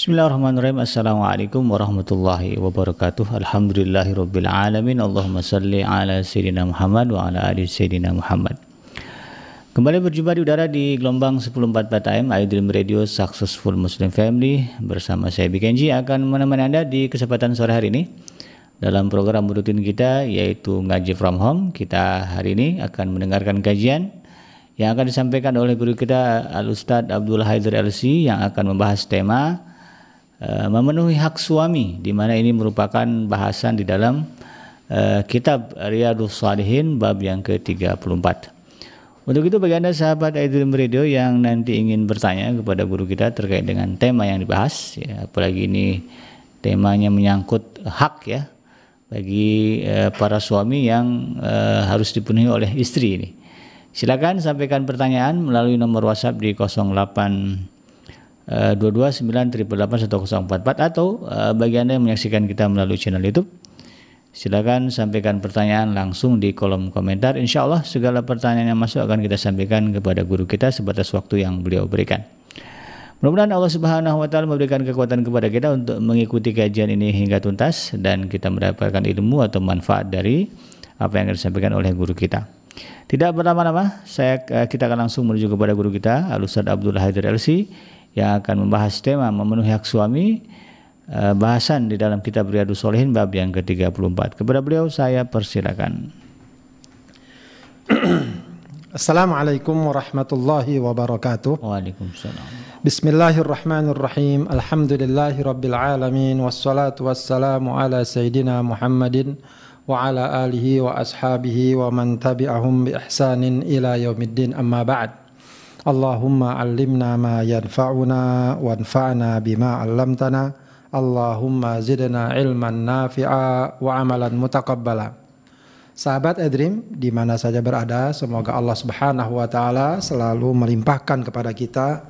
Bismillahirrahmanirrahim. Assalamualaikum warahmatullahi wabarakatuh. Alhamdulillahirabbil alamin. Allahumma salli ala sayyidina Muhammad wa ala ali sayyidina Muhammad. Kembali berjumpa di udara di gelombang 1044 AM iDream Radio Successful Muslim Family bersama saya Bikenji akan menemani Anda di kesempatan sore hari ini dalam program rutin kita yaitu ngaji from home. Kita hari ini akan mendengarkan kajian yang akan disampaikan oleh guru kita Al Ustadz Abdul Haider LC yang akan membahas tema memenuhi hak suami di mana ini merupakan bahasan di dalam uh, kitab Riyadhus Salihin bab yang ke-34. Untuk itu bagi Anda sahabat Aidilm Radio yang nanti ingin bertanya kepada guru kita terkait dengan tema yang dibahas ya, apalagi ini temanya menyangkut hak ya bagi uh, para suami yang uh, harus dipenuhi oleh istri ini. Silakan sampaikan pertanyaan melalui nomor WhatsApp di 08 Eh, dua dua sembilan triple delapan satu empat empat atau uh, bagi anda yang menyaksikan kita melalui channel YouTube silakan sampaikan pertanyaan langsung di kolom komentar. Insya Allah segala pertanyaan yang masuk akan kita sampaikan kepada guru kita sebatas waktu yang beliau berikan. Mudah-mudahan Allah Subhanahu wa taala memberikan kekuatan kepada kita untuk mengikuti kajian ini hingga tuntas dan kita mendapatkan ilmu atau manfaat dari apa yang disampaikan oleh guru kita. Tidak berlama-lama, saya eh, kita akan langsung menuju kepada guru kita, Al Ustaz Abdul Haidir LC yang akan membahas tema memenuhi hak suami uh, bahasan di dalam kitab Riyadus Solihin bab yang ke-34. Kepada beliau saya persilakan. Assalamualaikum warahmatullahi wabarakatuh. Waalaikumsalam. Bismillahirrahmanirrahim. Alhamdulillahi rabbil alamin wassalatu wassalamu ala sayyidina Muhammadin wa ala alihi wa ashabihi wa man tabi'ahum bi ihsanin ila yaumiddin amma ba'd. Allahumma allimna ma yanfa'una wanfa'na bima 'allamtana. Allahumma zidna ilman nafi'a wa amalan mutaqabbala. Sahabat Edrim di mana saja berada semoga Allah Subhanahu wa taala selalu melimpahkan kepada kita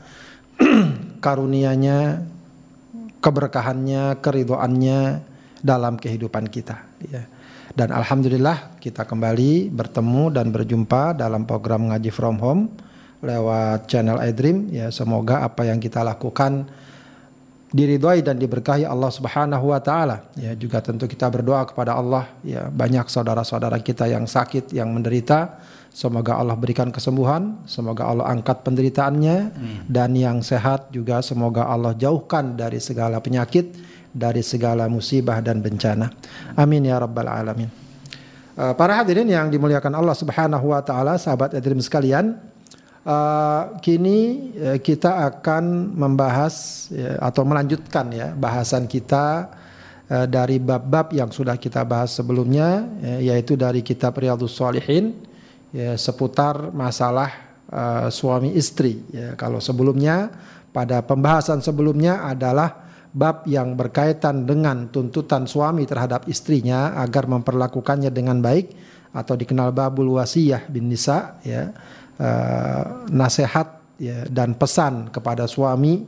karunia-Nya keberkahannya keridhoannya dalam kehidupan kita ya. Dan alhamdulillah kita kembali bertemu dan berjumpa dalam program ngaji from home lewat channel iDream ya semoga apa yang kita lakukan diridhoi dan diberkahi Allah Subhanahu wa taala. Ya juga tentu kita berdoa kepada Allah ya banyak saudara-saudara kita yang sakit, yang menderita, semoga Allah berikan kesembuhan, semoga Allah angkat penderitaannya dan yang sehat juga semoga Allah jauhkan dari segala penyakit, dari segala musibah dan bencana. Amin ya rabbal alamin. Uh, para hadirin yang dimuliakan Allah Subhanahu wa taala, sahabat hadirin sekalian, Uh, kini uh, kita akan membahas ya, atau melanjutkan ya bahasan kita uh, dari bab-bab yang sudah kita bahas sebelumnya ya, yaitu dari kitab Riyadhus Shalihin ya, seputar masalah uh, suami istri ya. Kalau sebelumnya pada pembahasan sebelumnya adalah bab yang berkaitan dengan tuntutan suami terhadap istrinya agar memperlakukannya dengan baik atau dikenal babul wasiyah bin nisa ya uh, nasihat ya, dan pesan kepada suami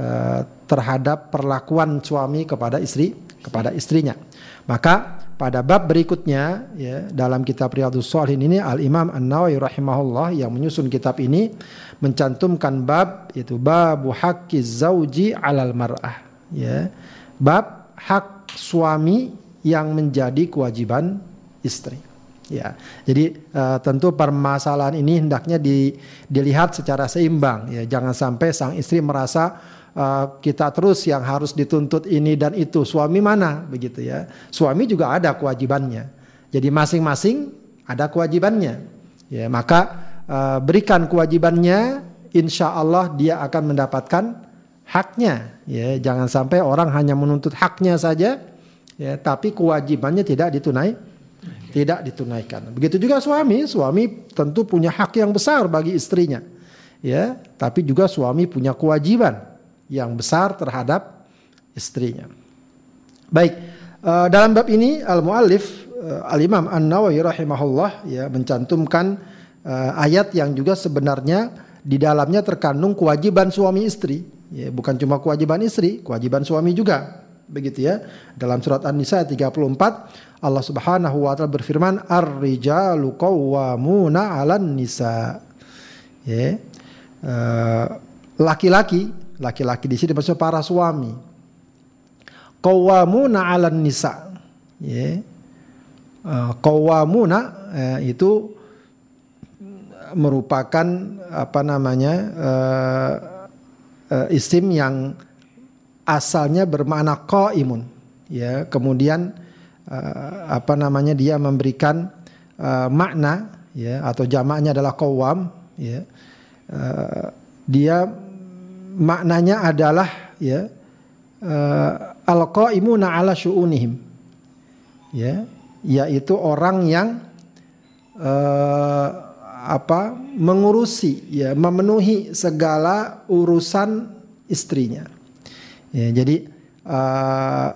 uh, terhadap perlakuan suami kepada istri kepada istrinya. Maka pada bab berikutnya ya dalam kitab Riyadhus Shalihin ini Al Imam An Nawawi rahimahullah yang menyusun kitab ini mencantumkan bab yaitu bab haqqi zauji alal mar'ah ya. Bab hak suami yang menjadi kewajiban istri. Ya, jadi uh, tentu permasalahan ini hendaknya di, dilihat secara seimbang. Ya, jangan sampai sang istri merasa uh, kita terus yang harus dituntut ini dan itu. Suami mana, begitu ya? Suami juga ada kewajibannya. Jadi masing-masing ada kewajibannya. Ya, maka uh, berikan kewajibannya, insya Allah dia akan mendapatkan haknya. Ya, jangan sampai orang hanya menuntut haknya saja, ya, tapi kewajibannya tidak ditunai tidak ditunaikan. Begitu juga suami, suami tentu punya hak yang besar bagi istrinya. Ya, tapi juga suami punya kewajiban yang besar terhadap istrinya. Baik, uh, dalam bab ini al-muallif uh, al-Imam An-Nawawi rahimahullah ya mencantumkan uh, ayat yang juga sebenarnya di dalamnya terkandung kewajiban suami istri, ya, bukan cuma kewajiban istri, kewajiban suami juga begitu ya. Dalam surat An-Nisa 34 Allah Subhanahu wa taala berfirman ar-rijalu qawwamuna 'alan nisa. Ya. Eh, laki-laki laki-laki di sini maksudnya para suami. Qawwamuna 'alan nisa. Ya. Uh, qawwamuna uh, itu merupakan apa namanya uh, uh, isim yang asalnya bermakna qaimun. Ya kemudian uh, apa namanya dia memberikan uh, makna ya atau jamaknya adalah qawam ya. Uh, dia maknanya adalah ya uh, al-qaimuna ala syu'unihim. Ya yaitu orang yang uh, apa mengurusi ya memenuhi segala urusan istrinya ya jadi uh,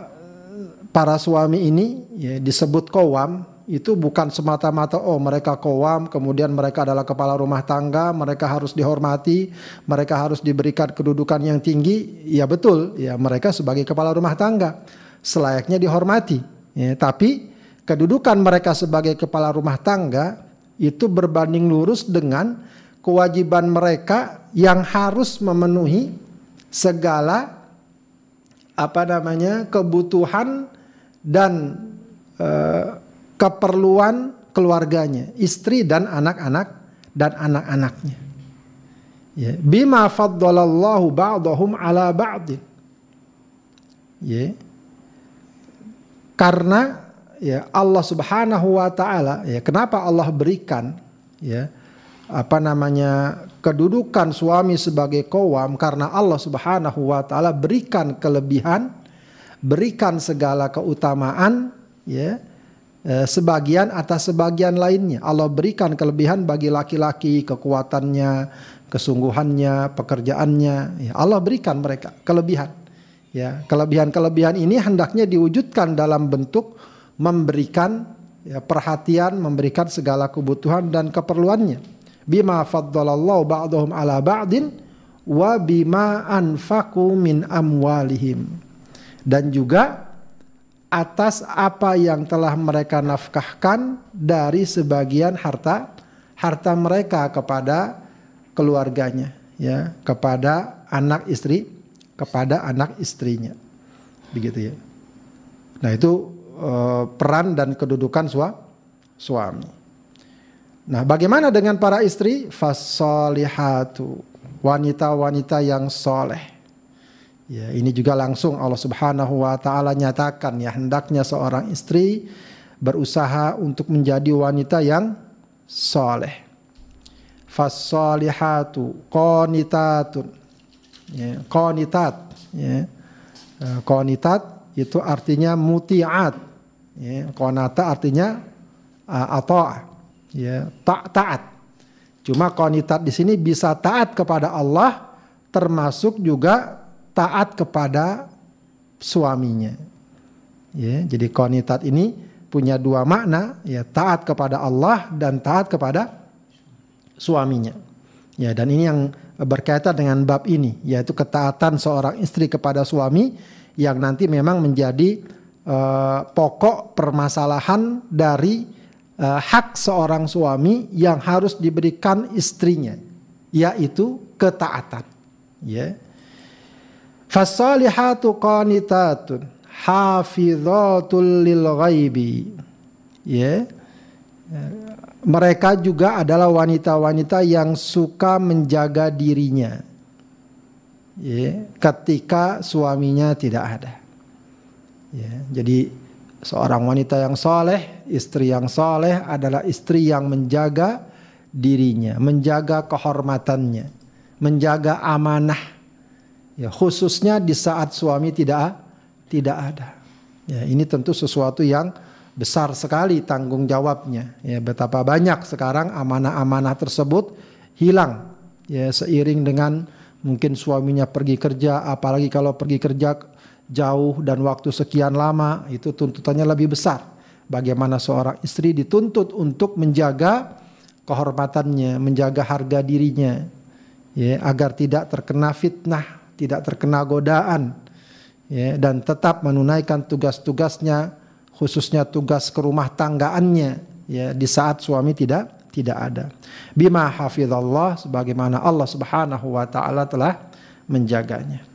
para suami ini ya disebut kowam itu bukan semata-mata oh mereka kowam kemudian mereka adalah kepala rumah tangga mereka harus dihormati mereka harus diberikan kedudukan yang tinggi ya betul ya mereka sebagai kepala rumah tangga selayaknya dihormati ya, tapi kedudukan mereka sebagai kepala rumah tangga itu berbanding lurus dengan kewajiban mereka yang harus memenuhi segala apa namanya kebutuhan dan uh, keperluan keluarganya, istri dan anak-anak dan anak-anaknya. Ya, bima faddalallahu ba'dahum ala ba'din. Ya. Karena ya Allah Subhanahu wa taala ya kenapa Allah berikan ya apa namanya kedudukan suami sebagai kowam karena Allah Subhanahu wa taala berikan kelebihan berikan segala keutamaan ya Eh, sebagian atas sebagian lainnya. Allah berikan kelebihan bagi laki-laki, kekuatannya, kesungguhannya, pekerjaannya. Ya, Allah berikan mereka kelebihan. Ya, kelebihan-kelebihan ini hendaknya diwujudkan dalam bentuk memberikan ya, perhatian, memberikan segala kebutuhan dan keperluannya. Bima faddalallahu ba'dahum ala ba'din wa bima anfaqu min amwalihim. Dan juga atas apa yang telah mereka nafkahkan dari sebagian harta harta mereka kepada keluarganya ya kepada anak istri kepada anak istrinya. Begitu ya. Nah itu uh, peran dan kedudukan sua, suami nah bagaimana dengan para istri fasolihatu wanita-wanita yang soleh Ya, ini juga langsung Allah Subhanahu wa taala nyatakan ya hendaknya seorang istri berusaha untuk menjadi wanita yang soleh. Fasolihatu qanitatun. Ya, qanitat ya. Eh, qanitat itu artinya mutiat. Ya, qanata artinya uh, ata. Ya, tak taat. Cuma qanitat di sini bisa taat kepada Allah termasuk juga taat kepada suaminya. Ya, jadi konitat ini punya dua makna, ya taat kepada Allah dan taat kepada suaminya. Ya, dan ini yang berkaitan dengan bab ini, yaitu ketaatan seorang istri kepada suami yang nanti memang menjadi uh, pokok permasalahan dari uh, hak seorang suami yang harus diberikan istrinya, yaitu ketaatan. Ya. Fasalihatu qanitatun hafidhatul lil ghaibi. Ya. Mereka juga adalah wanita-wanita yang suka menjaga dirinya. Ya, ketika suaminya tidak ada. Ya, jadi seorang wanita yang soleh, istri yang soleh adalah istri yang menjaga dirinya, menjaga kehormatannya, menjaga amanah Ya, khususnya di saat suami tidak tidak ada. Ya, ini tentu sesuatu yang besar sekali tanggung jawabnya. Ya, betapa banyak sekarang amanah-amanah tersebut hilang ya seiring dengan mungkin suaminya pergi kerja, apalagi kalau pergi kerja jauh dan waktu sekian lama, itu tuntutannya lebih besar. Bagaimana seorang istri dituntut untuk menjaga kehormatannya, menjaga harga dirinya, ya agar tidak terkena fitnah tidak terkena godaan ya dan tetap menunaikan tugas-tugasnya khususnya tugas kerumah tanggaannya ya di saat suami tidak tidak ada. Bima hafizallah sebagaimana Allah Subhanahu wa taala telah menjaganya.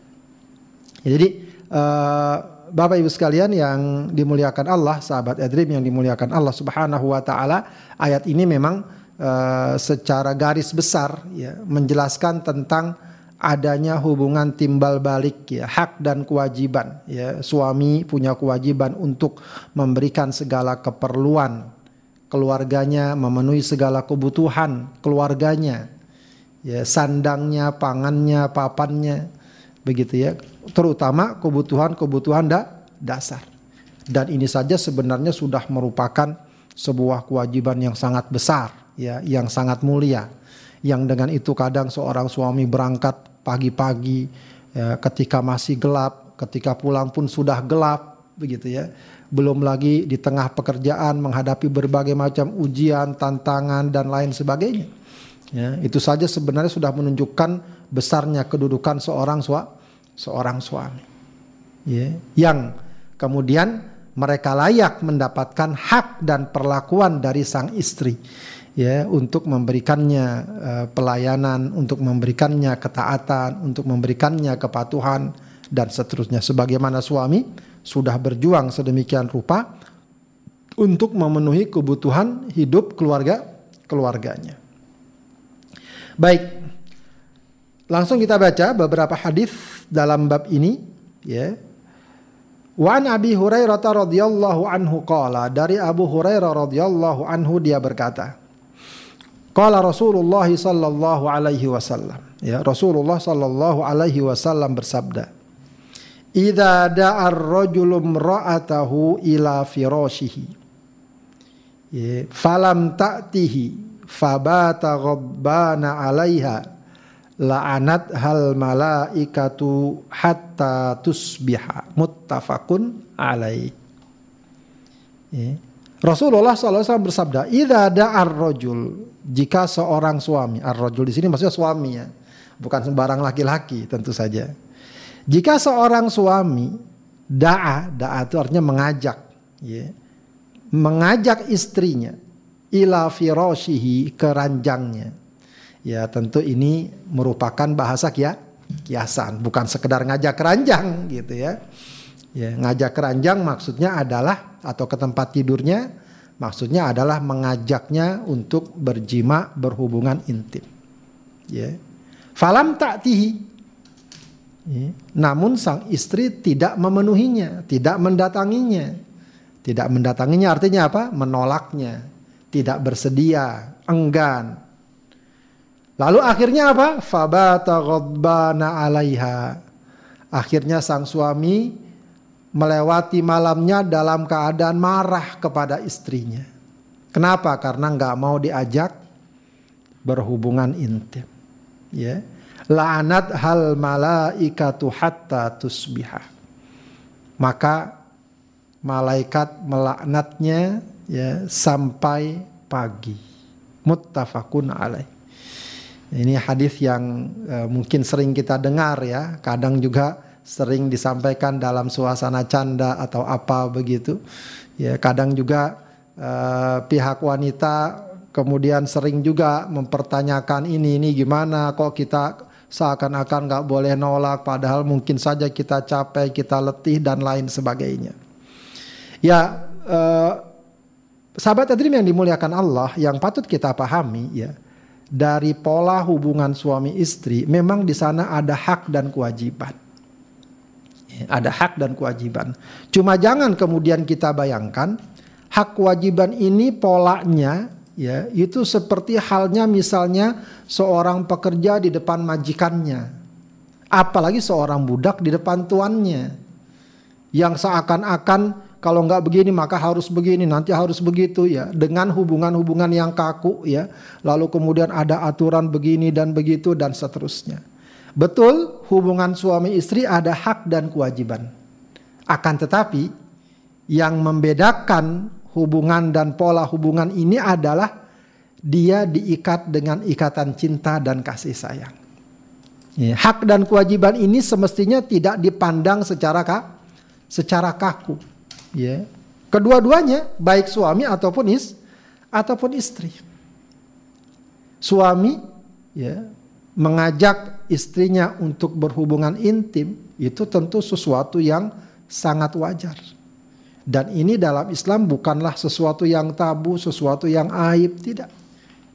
Ya, jadi uh, Bapak Ibu sekalian yang dimuliakan Allah, sahabat Edrim yang dimuliakan Allah Subhanahu wa taala, ayat ini memang uh, secara garis besar ya menjelaskan tentang adanya hubungan timbal balik ya hak dan kewajiban ya suami punya kewajiban untuk memberikan segala keperluan keluarganya memenuhi segala kebutuhan keluarganya ya sandangnya pangannya papannya begitu ya terutama kebutuhan-kebutuhan da dasar dan ini saja sebenarnya sudah merupakan sebuah kewajiban yang sangat besar ya yang sangat mulia yang dengan itu kadang seorang suami berangkat pagi-pagi ya, ketika masih gelap, ketika pulang pun sudah gelap begitu ya. Belum lagi di tengah pekerjaan menghadapi berbagai macam ujian, tantangan dan lain sebagainya. Ya, itu saja sebenarnya sudah menunjukkan besarnya kedudukan seorang sua, seorang suami. Ya, yang kemudian mereka layak mendapatkan hak dan perlakuan dari sang istri ya untuk memberikannya uh, pelayanan, untuk memberikannya ketaatan, untuk memberikannya kepatuhan dan seterusnya. Sebagaimana suami sudah berjuang sedemikian rupa untuk memenuhi kebutuhan hidup keluarga keluarganya. Baik. Langsung kita baca beberapa hadis dalam bab ini ya. Wa an Abi Hurairah radhiyallahu anhu qala dari Abu Hurairah radhiyallahu anhu dia berkata Qala Rasulullah sallallahu alaihi wasallam. Ya, Rasulullah sallallahu alaihi wasallam bersabda, "Idza da'a ar-rajulu imra'atahu ila firashihi." Ya, falam ta'tihi fabata ghabbana 'alaiha la'anat hal malaikatu hatta tusbiha muttafaqun alaih. Ya. Rasulullah SAW bersabda, "Idza da'ar rajul jika seorang suami, ar-rajul di sini maksudnya suami ya, bukan sembarang laki-laki tentu saja. Jika seorang suami da'a, da'a itu artinya mengajak, ya, mengajak istrinya ila firashihi ke ranjangnya. Ya tentu ini merupakan bahasa kia, kiasan, bukan sekedar ngajak ranjang gitu ya. Ya, ngajak ranjang maksudnya adalah atau ke tempat tidurnya maksudnya adalah mengajaknya untuk berjima berhubungan intim. Ya. Falam taktihi. Ya. Namun sang istri tidak memenuhinya, tidak mendatanginya. Tidak mendatanginya artinya apa? Menolaknya, tidak bersedia, enggan. Lalu akhirnya apa? Fabata ghadbana alaiha. Akhirnya sang suami melewati malamnya dalam keadaan marah kepada istrinya. Kenapa? Karena nggak mau diajak berhubungan intim. Ya. La'anat hal malaikatu hatta tusbiha. Maka malaikat melaknatnya ya sampai pagi. Muttafaqun alaih. Ini hadis yang uh, mungkin sering kita dengar ya, kadang juga sering disampaikan dalam suasana canda atau apa begitu. Ya, kadang juga uh, pihak wanita kemudian sering juga mempertanyakan ini ini gimana kok kita seakan-akan nggak boleh nolak padahal mungkin saja kita capek, kita letih dan lain sebagainya. Ya, uh, sahabat adrim yang dimuliakan Allah yang patut kita pahami ya dari pola hubungan suami istri memang di sana ada hak dan kewajiban. Ada hak dan kewajiban. Cuma jangan kemudian kita bayangkan hak kewajiban ini polanya ya itu seperti halnya misalnya seorang pekerja di depan majikannya. Apalagi seorang budak di depan tuannya. Yang seakan-akan kalau nggak begini maka harus begini, nanti harus begitu ya. Dengan hubungan-hubungan yang kaku ya. Lalu kemudian ada aturan begini dan begitu dan seterusnya. Betul, hubungan suami istri ada hak dan kewajiban. Akan tetapi, yang membedakan hubungan dan pola hubungan ini adalah dia diikat dengan ikatan cinta dan kasih sayang. Ya, hak dan kewajiban ini semestinya tidak dipandang secara kak, secara kaku. Ya. Kedua-duanya, baik suami ataupun is, ataupun istri. Suami, ya, mengajak istrinya untuk berhubungan intim itu tentu sesuatu yang sangat wajar. Dan ini dalam Islam bukanlah sesuatu yang tabu, sesuatu yang aib, tidak.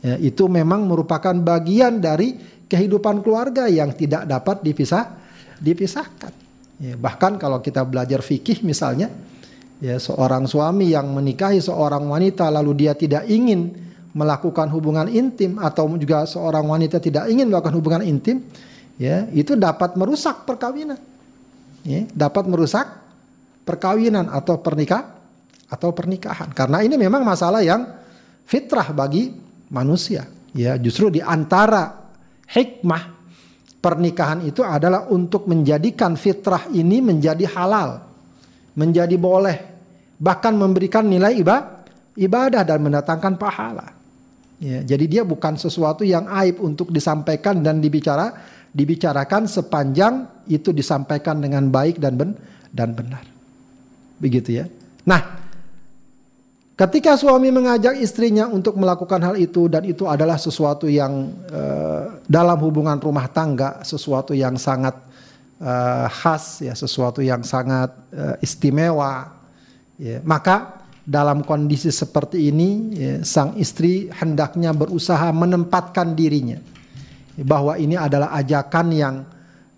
Ya, itu memang merupakan bagian dari kehidupan keluarga yang tidak dapat dipisah, dipisahkan. Ya, bahkan kalau kita belajar fikih misalnya, ya seorang suami yang menikahi seorang wanita lalu dia tidak ingin melakukan hubungan intim atau juga seorang wanita tidak ingin melakukan hubungan intim, ya itu dapat merusak perkawinan, ya, dapat merusak perkawinan atau pernikah atau pernikahan. Karena ini memang masalah yang fitrah bagi manusia. Ya, justru di antara hikmah pernikahan itu adalah untuk menjadikan fitrah ini menjadi halal, menjadi boleh, bahkan memberikan nilai ibadah dan mendatangkan pahala. Ya, jadi dia bukan sesuatu yang aib untuk disampaikan dan dibicara dibicarakan sepanjang itu disampaikan dengan baik dan ben, dan benar. Begitu ya. Nah, ketika suami mengajak istrinya untuk melakukan hal itu dan itu adalah sesuatu yang uh, dalam hubungan rumah tangga sesuatu yang sangat uh, khas ya, sesuatu yang sangat uh, istimewa ya, maka dalam kondisi seperti ini ya, sang istri hendaknya berusaha menempatkan dirinya bahwa ini adalah ajakan yang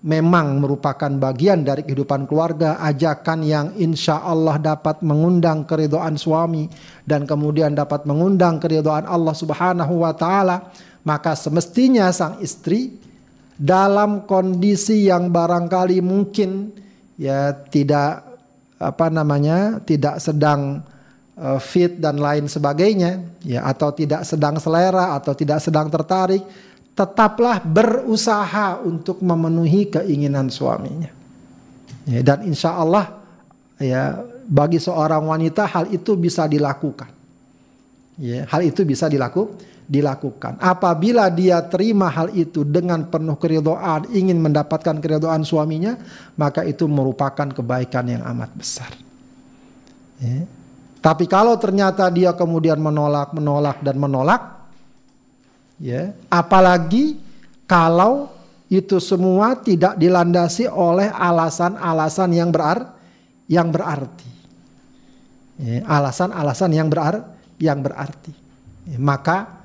memang merupakan bagian dari kehidupan keluarga, ajakan yang insya Allah dapat mengundang keridhaan suami dan kemudian dapat mengundang keridhaan Allah Subhanahu wa taala, maka semestinya sang istri dalam kondisi yang barangkali mungkin ya tidak apa namanya, tidak sedang uh, fit dan lain sebagainya ya atau tidak sedang selera atau tidak sedang tertarik tetaplah berusaha untuk memenuhi keinginan suaminya. Ya, dan insya Allah ya bagi seorang wanita hal itu bisa dilakukan. Ya hal itu bisa dilakukan dilakukan apabila dia terima hal itu dengan penuh keridhaan ingin mendapatkan keridhaan suaminya maka itu merupakan kebaikan yang amat besar ya. Tapi kalau ternyata dia kemudian menolak, menolak dan menolak, ya, apalagi kalau itu semua tidak dilandasi oleh alasan-alasan yang berar yang berarti. Ya, alasan-alasan yang berar yang berarti. Ya, maka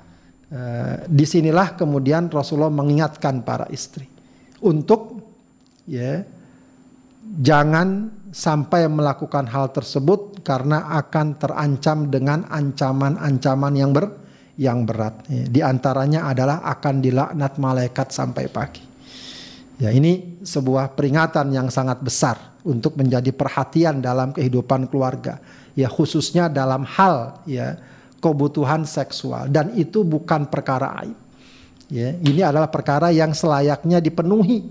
eh, di sinilah kemudian Rasulullah mengingatkan para istri untuk ya jangan sampai melakukan hal tersebut karena akan terancam dengan ancaman-ancaman yang ber yang berat. Ya, di antaranya adalah akan dilaknat malaikat sampai pagi. Ya, ini sebuah peringatan yang sangat besar untuk menjadi perhatian dalam kehidupan keluarga. Ya, khususnya dalam hal ya kebutuhan seksual dan itu bukan perkara aib. Ya, ini adalah perkara yang selayaknya dipenuhi.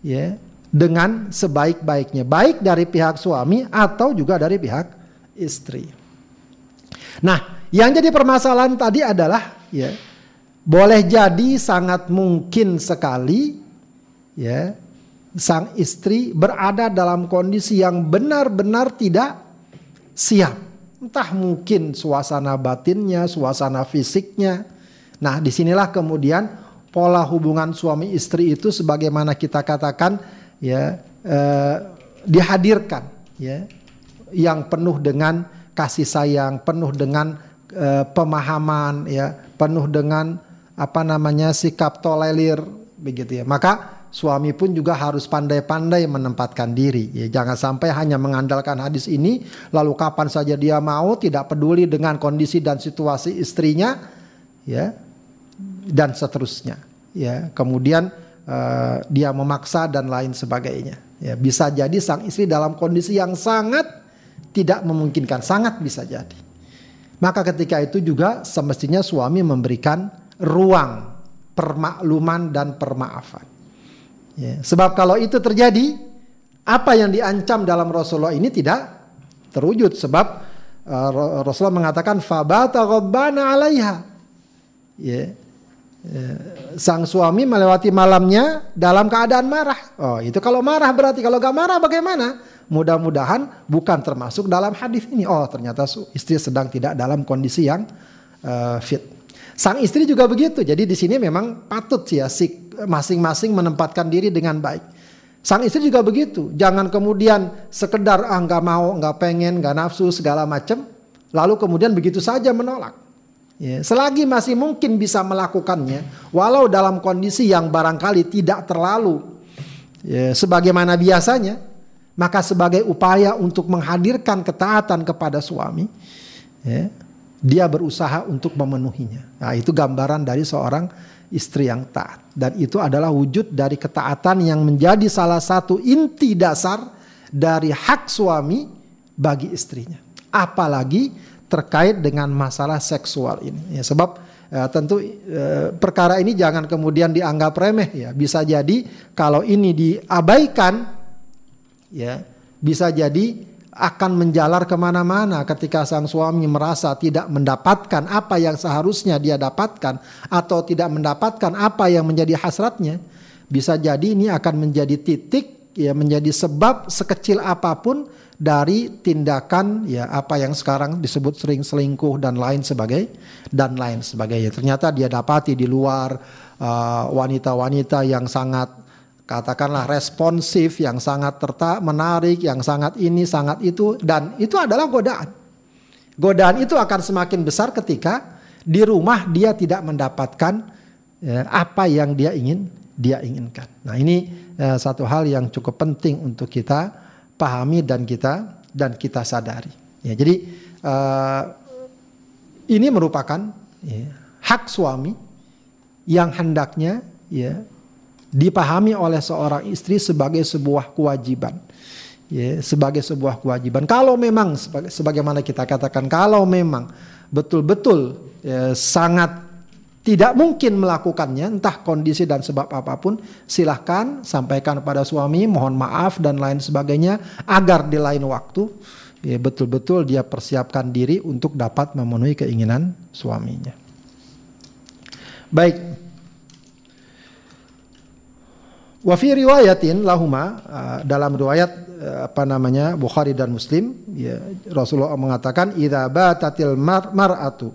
Ya, dengan sebaik-baiknya, baik dari pihak suami atau juga dari pihak istri. Nah, yang jadi permasalahan tadi adalah ya boleh jadi sangat mungkin sekali ya sang istri berada dalam kondisi yang benar-benar tidak siap. Entah mungkin suasana batinnya, suasana fisiknya. Nah, di sinilah kemudian pola hubungan suami istri itu sebagaimana kita katakan ya eh, dihadirkan ya yang penuh dengan kasih sayang, penuh dengan eh, pemahaman ya, penuh dengan apa namanya sikap tolerir begitu ya. Maka suami pun juga harus pandai-pandai menempatkan diri ya. Jangan sampai hanya mengandalkan hadis ini lalu kapan saja dia mau tidak peduli dengan kondisi dan situasi istrinya ya dan seterusnya ya. Kemudian uh, dia memaksa dan lain sebagainya. Ya, bisa jadi sang istri dalam kondisi yang sangat tidak memungkinkan, sangat bisa jadi. Maka ketika itu juga semestinya suami memberikan ruang permakluman dan permaafan. Ya, sebab kalau itu terjadi, apa yang diancam dalam Rasulullah ini tidak terwujud sebab uh, Rasulullah mengatakan fabata ghabbana alaiha. Ya, Ya, sang suami melewati malamnya dalam keadaan marah. Oh, itu kalau marah berarti kalau gak marah bagaimana? Mudah-mudahan bukan termasuk dalam hadis ini. Oh, ternyata istri sedang tidak dalam kondisi yang uh, fit. Sang istri juga begitu. Jadi di sini memang patut ya si masing-masing menempatkan diri dengan baik. Sang istri juga begitu. Jangan kemudian sekedar ah nggak mau, nggak pengen, nggak nafsu segala macam, lalu kemudian begitu saja menolak. Ya, selagi masih mungkin bisa melakukannya, walau dalam kondisi yang barangkali tidak terlalu ya, sebagaimana biasanya, maka sebagai upaya untuk menghadirkan ketaatan kepada suami, ya, dia berusaha untuk memenuhinya. Nah, itu gambaran dari seorang istri yang taat. Dan itu adalah wujud dari ketaatan yang menjadi salah satu inti dasar dari hak suami bagi istrinya. Apalagi terkait dengan masalah seksual ini. Ya, sebab ya, tentu eh, perkara ini jangan kemudian dianggap remeh ya. Bisa jadi kalau ini diabaikan ya bisa jadi akan menjalar ke mana-mana ketika sang suami merasa tidak mendapatkan apa yang seharusnya dia dapatkan atau tidak mendapatkan apa yang menjadi hasratnya. Bisa jadi ini akan menjadi titik ya menjadi sebab sekecil apa pun dari tindakan ya apa yang sekarang disebut sering selingkuh dan lain sebagai dan lain sebagainya ternyata dia dapati di luar uh, wanita-wanita uh, yang sangat katakanlah responsif yang sangat tertak menarik yang sangat ini sangat itu dan itu adalah godaan. Godaan itu akan semakin besar ketika di rumah dia tidak mendapatkan ya, apa yang dia ingin dia inginkan. Nah ini ya, satu hal yang cukup penting untuk kita pahami dan kita dan kita sadari. Ya jadi uh, ini merupakan ya, hak suami yang hendaknya ya dipahami oleh seorang istri sebagai sebuah kewajiban. Ya, sebagai sebuah kewajiban. Kalau memang sebagaimana kita katakan kalau memang betul-betul ya, sangat tidak mungkin melakukannya entah kondisi dan sebab apa pun silahkan sampaikan pada suami mohon maaf dan lain sebagainya agar di lain waktu ya betul-betul dia persiapkan diri untuk dapat memenuhi keinginan suaminya. Baik, Wa fi riwayatin lahuma uh, dalam riwayat uh, apa namanya Bukhari dan Muslim ya Rasulullah mengatakan idza batatil mar mar'atu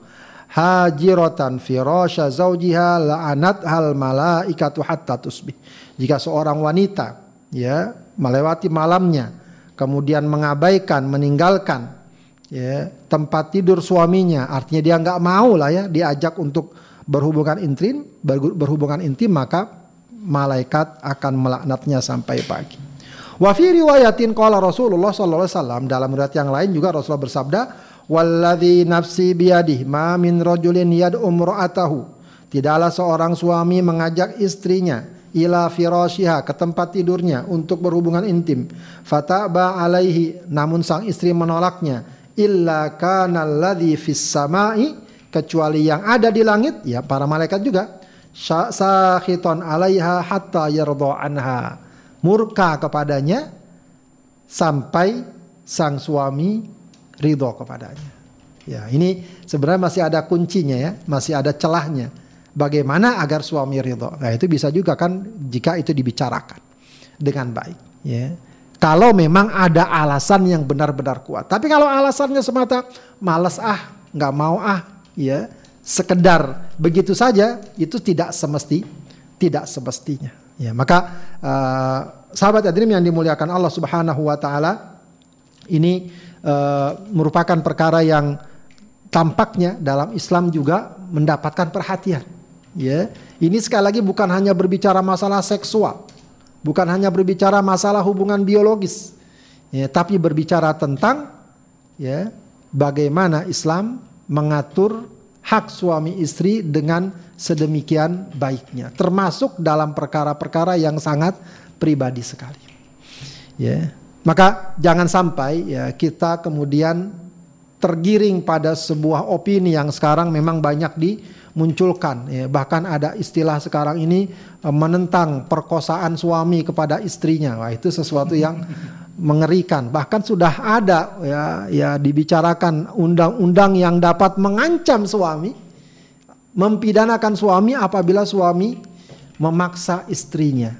hajiratan firasha zaujiha la'anat hal malaikatu hatta tusbih. Jika seorang wanita ya melewati malamnya kemudian mengabaikan meninggalkan ya tempat tidur suaminya artinya dia nggak mau lah ya diajak untuk berhubungan intim berhubungan intim maka malaikat akan melaknatnya sampai pagi. Wa fi riwayatin qala Rasulullah sallallahu alaihi wasallam dalam riwayat yang lain juga Rasulullah bersabda, "Walladzi nafsi biyadihi ma min rajulin yad'u imra'atahu." Tidaklah seorang suami mengajak istrinya ila firashiha ke tempat tidurnya untuk berhubungan intim. Fataba alaihi namun sang istri menolaknya illa kana alladzi fis samai kecuali yang ada di langit ya para malaikat juga sakhiton alaiha hatta yardha anha. Murka kepadanya sampai sang suami ridho kepadanya. Ya, ini sebenarnya masih ada kuncinya ya, masih ada celahnya. Bagaimana agar suami ridho? Nah, itu bisa juga kan jika itu dibicarakan dengan baik, ya. Kalau memang ada alasan yang benar-benar kuat. Tapi kalau alasannya semata malas ah, nggak mau ah, ya sekedar begitu saja itu tidak semesti tidak semestinya. Ya, maka uh, sahabat hadirin yang dimuliakan Allah Subhanahu wa taala ini uh, merupakan perkara yang tampaknya dalam Islam juga mendapatkan perhatian. Ya, ini sekali lagi bukan hanya berbicara masalah seksual, bukan hanya berbicara masalah hubungan biologis, ya, tapi berbicara tentang ya bagaimana Islam mengatur hak suami istri dengan sedemikian baiknya, termasuk dalam perkara-perkara yang sangat pribadi sekali. Ya, maka jangan sampai ya kita kemudian tergiring pada sebuah opini yang sekarang memang banyak dimunculkan ya, bahkan ada istilah sekarang ini eh, menentang perkosaan suami kepada istrinya wah itu sesuatu yang mengerikan. Bahkan sudah ada ya ya dibicarakan undang-undang yang dapat mengancam suami, mempidanakan suami apabila suami memaksa istrinya.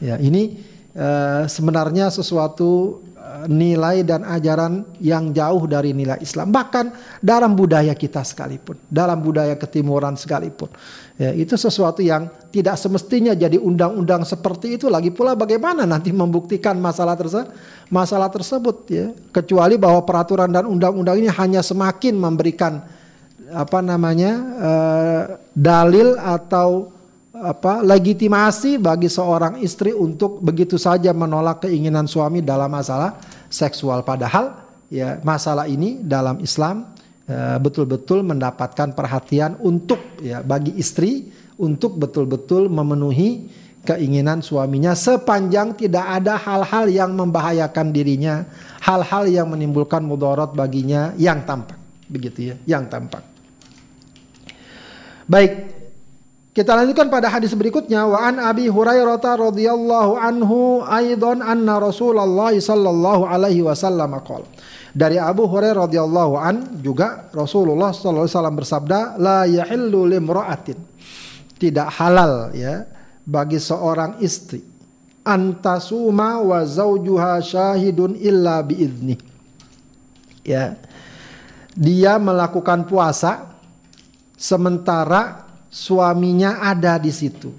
Ya, ini uh, sebenarnya sesuatu nilai dan ajaran yang jauh dari nilai Islam. Bahkan dalam budaya kita sekalipun, dalam budaya ketimuran sekalipun. Ya, itu sesuatu yang tidak semestinya jadi undang-undang seperti itu. Lagi pula bagaimana nanti membuktikan masalah tersebut, masalah tersebut ya. Kecuali bahwa peraturan dan undang-undang ini hanya semakin memberikan apa namanya uh, dalil atau apa legitimasi bagi seorang istri untuk begitu saja menolak keinginan suami dalam masalah seksual padahal ya masalah ini dalam Islam ya, betul-betul mendapatkan perhatian untuk ya bagi istri untuk betul-betul memenuhi keinginan suaminya sepanjang tidak ada hal-hal yang membahayakan dirinya, hal-hal yang menimbulkan mudarat baginya yang tampak. Begitu ya, yang tampak. Baik, kita lanjutkan pada hadis berikutnya wa an Abi Hurairah radhiyallahu anhu aidan anna Rasulullah sallallahu alaihi wasallam qol. Dari Abu Hurairah radhiyallahu an juga Rasulullah sallallahu alaihi wasallam bersabda la yahillu limra'atin. Tidak halal ya bagi seorang istri antasuma wa zaujuha syahidun illa biizni. Ya. Dia melakukan puasa sementara suaminya ada di situ.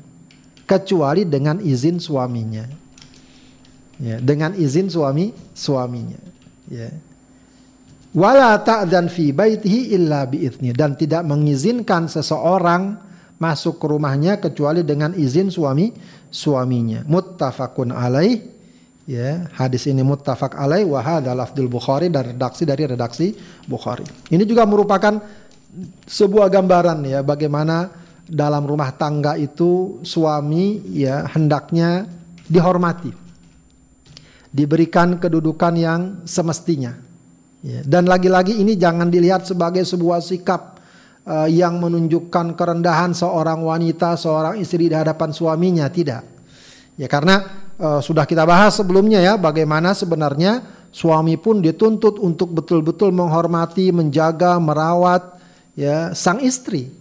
Kecuali dengan izin suaminya. Ya dengan izin suami suaminya. Ya. Wala ta'dan fi baitihi illa biizni dan tidak mengizinkan seseorang masuk ke rumahnya kecuali dengan izin suami suaminya. Muttafaqun alaih. Ya hadis ini muttafaq alaih. Wa hadzal lafdzul bukhari dari redaksi dari redaksi bukhari. Ini juga merupakan sebuah gambaran ya bagaimana dalam rumah tangga itu suami ya hendaknya dihormati. Diberikan kedudukan yang semestinya. Ya, dan lagi-lagi ini jangan dilihat sebagai sebuah sikap uh, yang menunjukkan kerendahan seorang wanita, seorang istri di hadapan suaminya, tidak. Ya karena uh, sudah kita bahas sebelumnya ya bagaimana sebenarnya suami pun dituntut untuk betul-betul menghormati, menjaga, merawat ya sang istri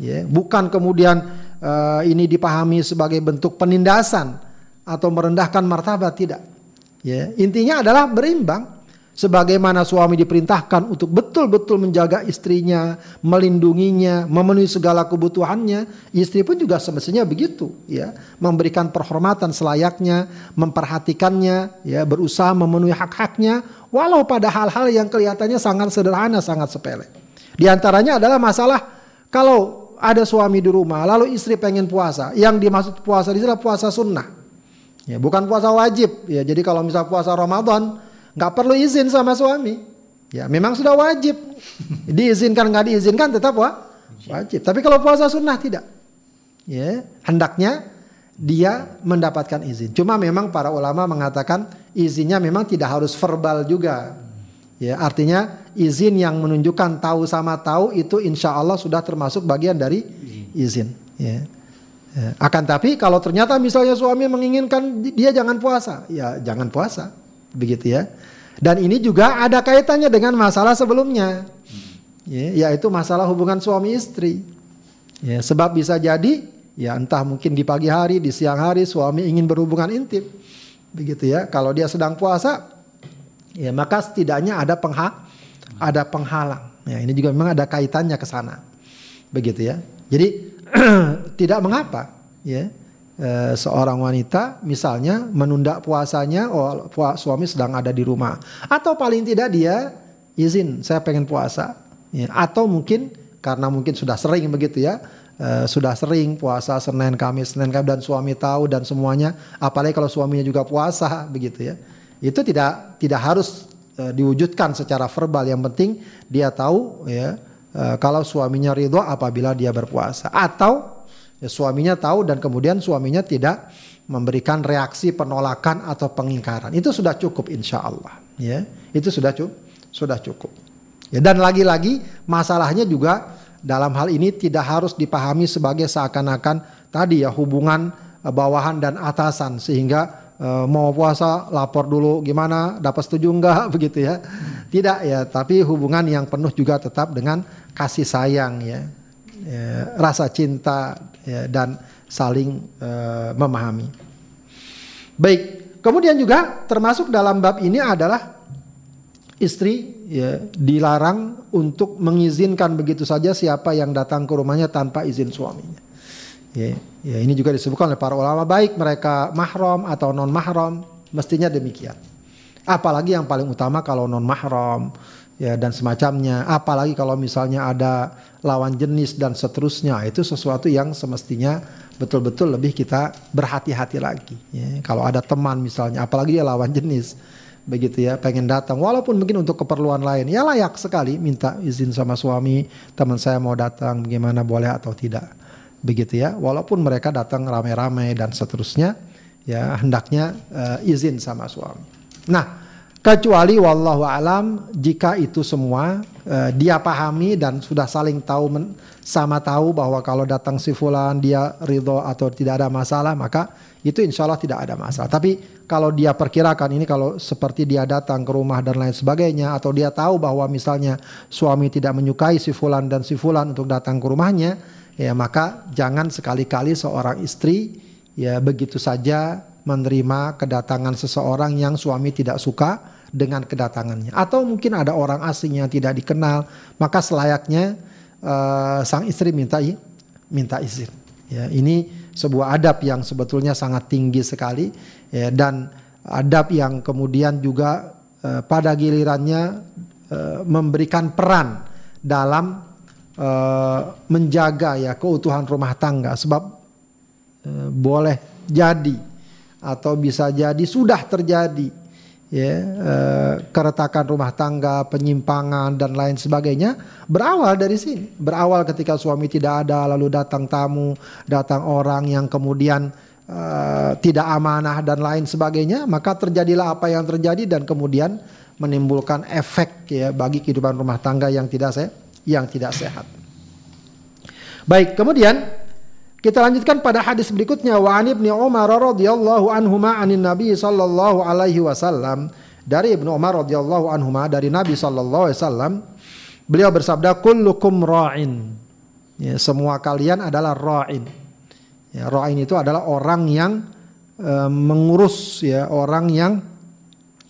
ya bukan kemudian uh, ini dipahami sebagai bentuk penindasan atau merendahkan martabat tidak. Ya intinya adalah berimbang. Sebagaimana suami diperintahkan untuk betul-betul menjaga istrinya, melindunginya, memenuhi segala kebutuhannya, istri pun juga semestinya begitu, ya, memberikan penghormatan selayaknya, memperhatikannya, ya, berusaha memenuhi hak-haknya, walau pada hal-hal yang kelihatannya sangat sederhana, sangat sepele. Di antaranya adalah masalah kalau ada suami di rumah, lalu istri pengen puasa. Yang dimaksud puasa di sini puasa sunnah. Ya, bukan puasa wajib. Ya, jadi kalau misal puasa Ramadan, nggak perlu izin sama suami. Ya, memang sudah wajib. Diizinkan nggak diizinkan tetap wah, wajib. Tapi kalau puasa sunnah tidak. Ya, hendaknya dia mendapatkan izin. Cuma memang para ulama mengatakan izinnya memang tidak harus verbal juga. Ya, artinya izin yang menunjukkan tahu sama tahu itu insya Allah sudah termasuk bagian dari izin. Ya. Ya. Akan tapi kalau ternyata misalnya suami menginginkan dia jangan puasa, ya jangan puasa, begitu ya. Dan ini juga ada kaitannya dengan masalah sebelumnya, ya, yaitu masalah hubungan suami istri. Ya, sebab bisa jadi ya entah mungkin di pagi hari, di siang hari suami ingin berhubungan intim, begitu ya. Kalau dia sedang puasa, ya maka setidaknya ada pengha ada penghalang. Ya, ini juga memang ada kaitannya ke sana. Begitu ya. Jadi tidak mengapa ya e, seorang wanita misalnya menunda puasanya oh suami sedang ada di rumah atau paling tidak dia izin saya pengen puasa ya. atau mungkin karena mungkin sudah sering begitu ya e, sudah sering puasa Senin Kamis Senin Kamis dan suami tahu dan semuanya apalagi kalau suaminya juga puasa begitu ya itu tidak tidak harus uh, diwujudkan secara verbal. Yang penting dia tahu ya uh, kalau suaminya ridho apabila dia berpuasa. Atau ya, suaminya tahu dan kemudian suaminya tidak memberikan reaksi penolakan atau pengingkaran. Itu sudah cukup insya Allah. Ya itu sudah cukup sudah cukup. Ya dan lagi-lagi masalahnya juga dalam hal ini tidak harus dipahami sebagai seakan-akan tadi ya hubungan eh, bawahan dan atasan. Sehingga uh, mau puasa lapor dulu gimana dapat setuju enggak begitu ya. Tidak ya tapi hubungan yang penuh juga tetap dengan kasih sayang ya, ya rasa cinta ya, dan saling uh, memahami. Baik Kemudian juga termasuk dalam bab ini adalah istri ya, dilarang untuk mengizinkan begitu saja siapa yang datang ke rumahnya tanpa izin suaminya. Ya, ya ini juga disebutkan oleh para ulama baik mereka mahram atau non mahram mestinya demikian. Apalagi yang paling utama kalau non mahram ya dan semacamnya. Apalagi kalau misalnya ada lawan jenis dan seterusnya itu sesuatu yang semestinya betul-betul lebih kita berhati-hati lagi. Ya. Kalau ada teman misalnya, apalagi dia lawan jenis, begitu ya, pengen datang, walaupun mungkin untuk keperluan lain, ya layak sekali minta izin sama suami, teman saya mau datang, bagaimana boleh atau tidak, begitu ya. Walaupun mereka datang rame-rame dan seterusnya, ya hendaknya uh, izin sama suami. Nah, kecuali wallahu alam jika itu semua uh, dia pahami dan sudah saling tahu men, sama tahu bahwa kalau datang si fulan dia ridho atau tidak ada masalah maka itu insya Allah tidak ada masalah. Tapi kalau dia perkirakan ini kalau seperti dia datang ke rumah dan lain sebagainya atau dia tahu bahwa misalnya suami tidak menyukai si fulan dan si fulan untuk datang ke rumahnya ya maka jangan sekali-kali seorang istri ya begitu saja menerima kedatangan seseorang yang suami tidak suka dengan kedatangannya. Atau mungkin ada orang asing yang tidak dikenal, maka selayaknya uh, sang istri minta minta izin. Ya, ini sebuah adab yang sebetulnya sangat tinggi sekali ya, dan adab yang kemudian juga uh, pada gilirannya uh, memberikan peran dalam uh, menjaga ya keutuhan rumah tangga sebab uh, boleh jadi atau bisa jadi sudah terjadi ya uh, keretakan rumah tangga, penyimpangan dan lain sebagainya berawal dari sini. Berawal ketika suami tidak ada lalu datang tamu, datang orang yang kemudian uh, tidak amanah dan lain sebagainya, maka terjadilah apa yang terjadi dan kemudian menimbulkan efek ya bagi kehidupan rumah tangga yang tidak se yang tidak sehat. Baik, kemudian kita lanjutkan pada hadis berikutnya. Wa an ibni Umar radhiyallahu anhuma anin Nabi sallallahu alaihi wasallam. Dari Ibnu Umar radhiyallahu anhuma dari Nabi sallallahu alaihi wasallam beliau bersabda kullukum ra'in. Ya, semua kalian adalah ra'in. Ya, ra'in itu adalah orang yang e, mengurus ya orang yang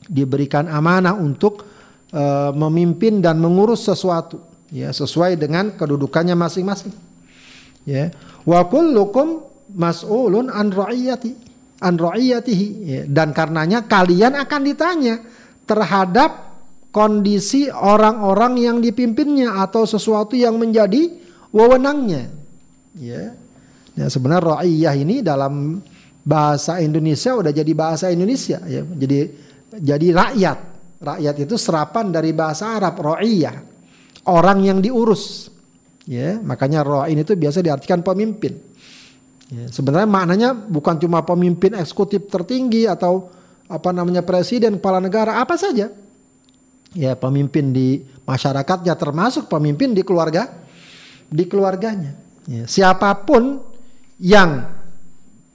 diberikan amanah untuk e, memimpin dan mengurus sesuatu ya sesuai dengan kedudukannya masing-masing ya Wa kullukum mas'ulun an ra'iyati an ra'iyatihi ya. dan karenanya kalian akan ditanya terhadap kondisi orang-orang yang dipimpinnya atau sesuatu yang menjadi wewenangnya. Ya. Ya sebenarnya ra'iyah ini dalam bahasa Indonesia udah jadi bahasa Indonesia ya. Jadi jadi rakyat. Rakyat itu serapan dari bahasa Arab ra'iyah. Orang yang diurus. Ya, makanya ra'in itu biasa diartikan pemimpin. Ya, sebenarnya maknanya bukan cuma pemimpin eksekutif tertinggi atau apa namanya presiden, kepala negara, apa saja. Ya, pemimpin di masyarakatnya termasuk pemimpin di keluarga di keluarganya. Ya, siapa pun yang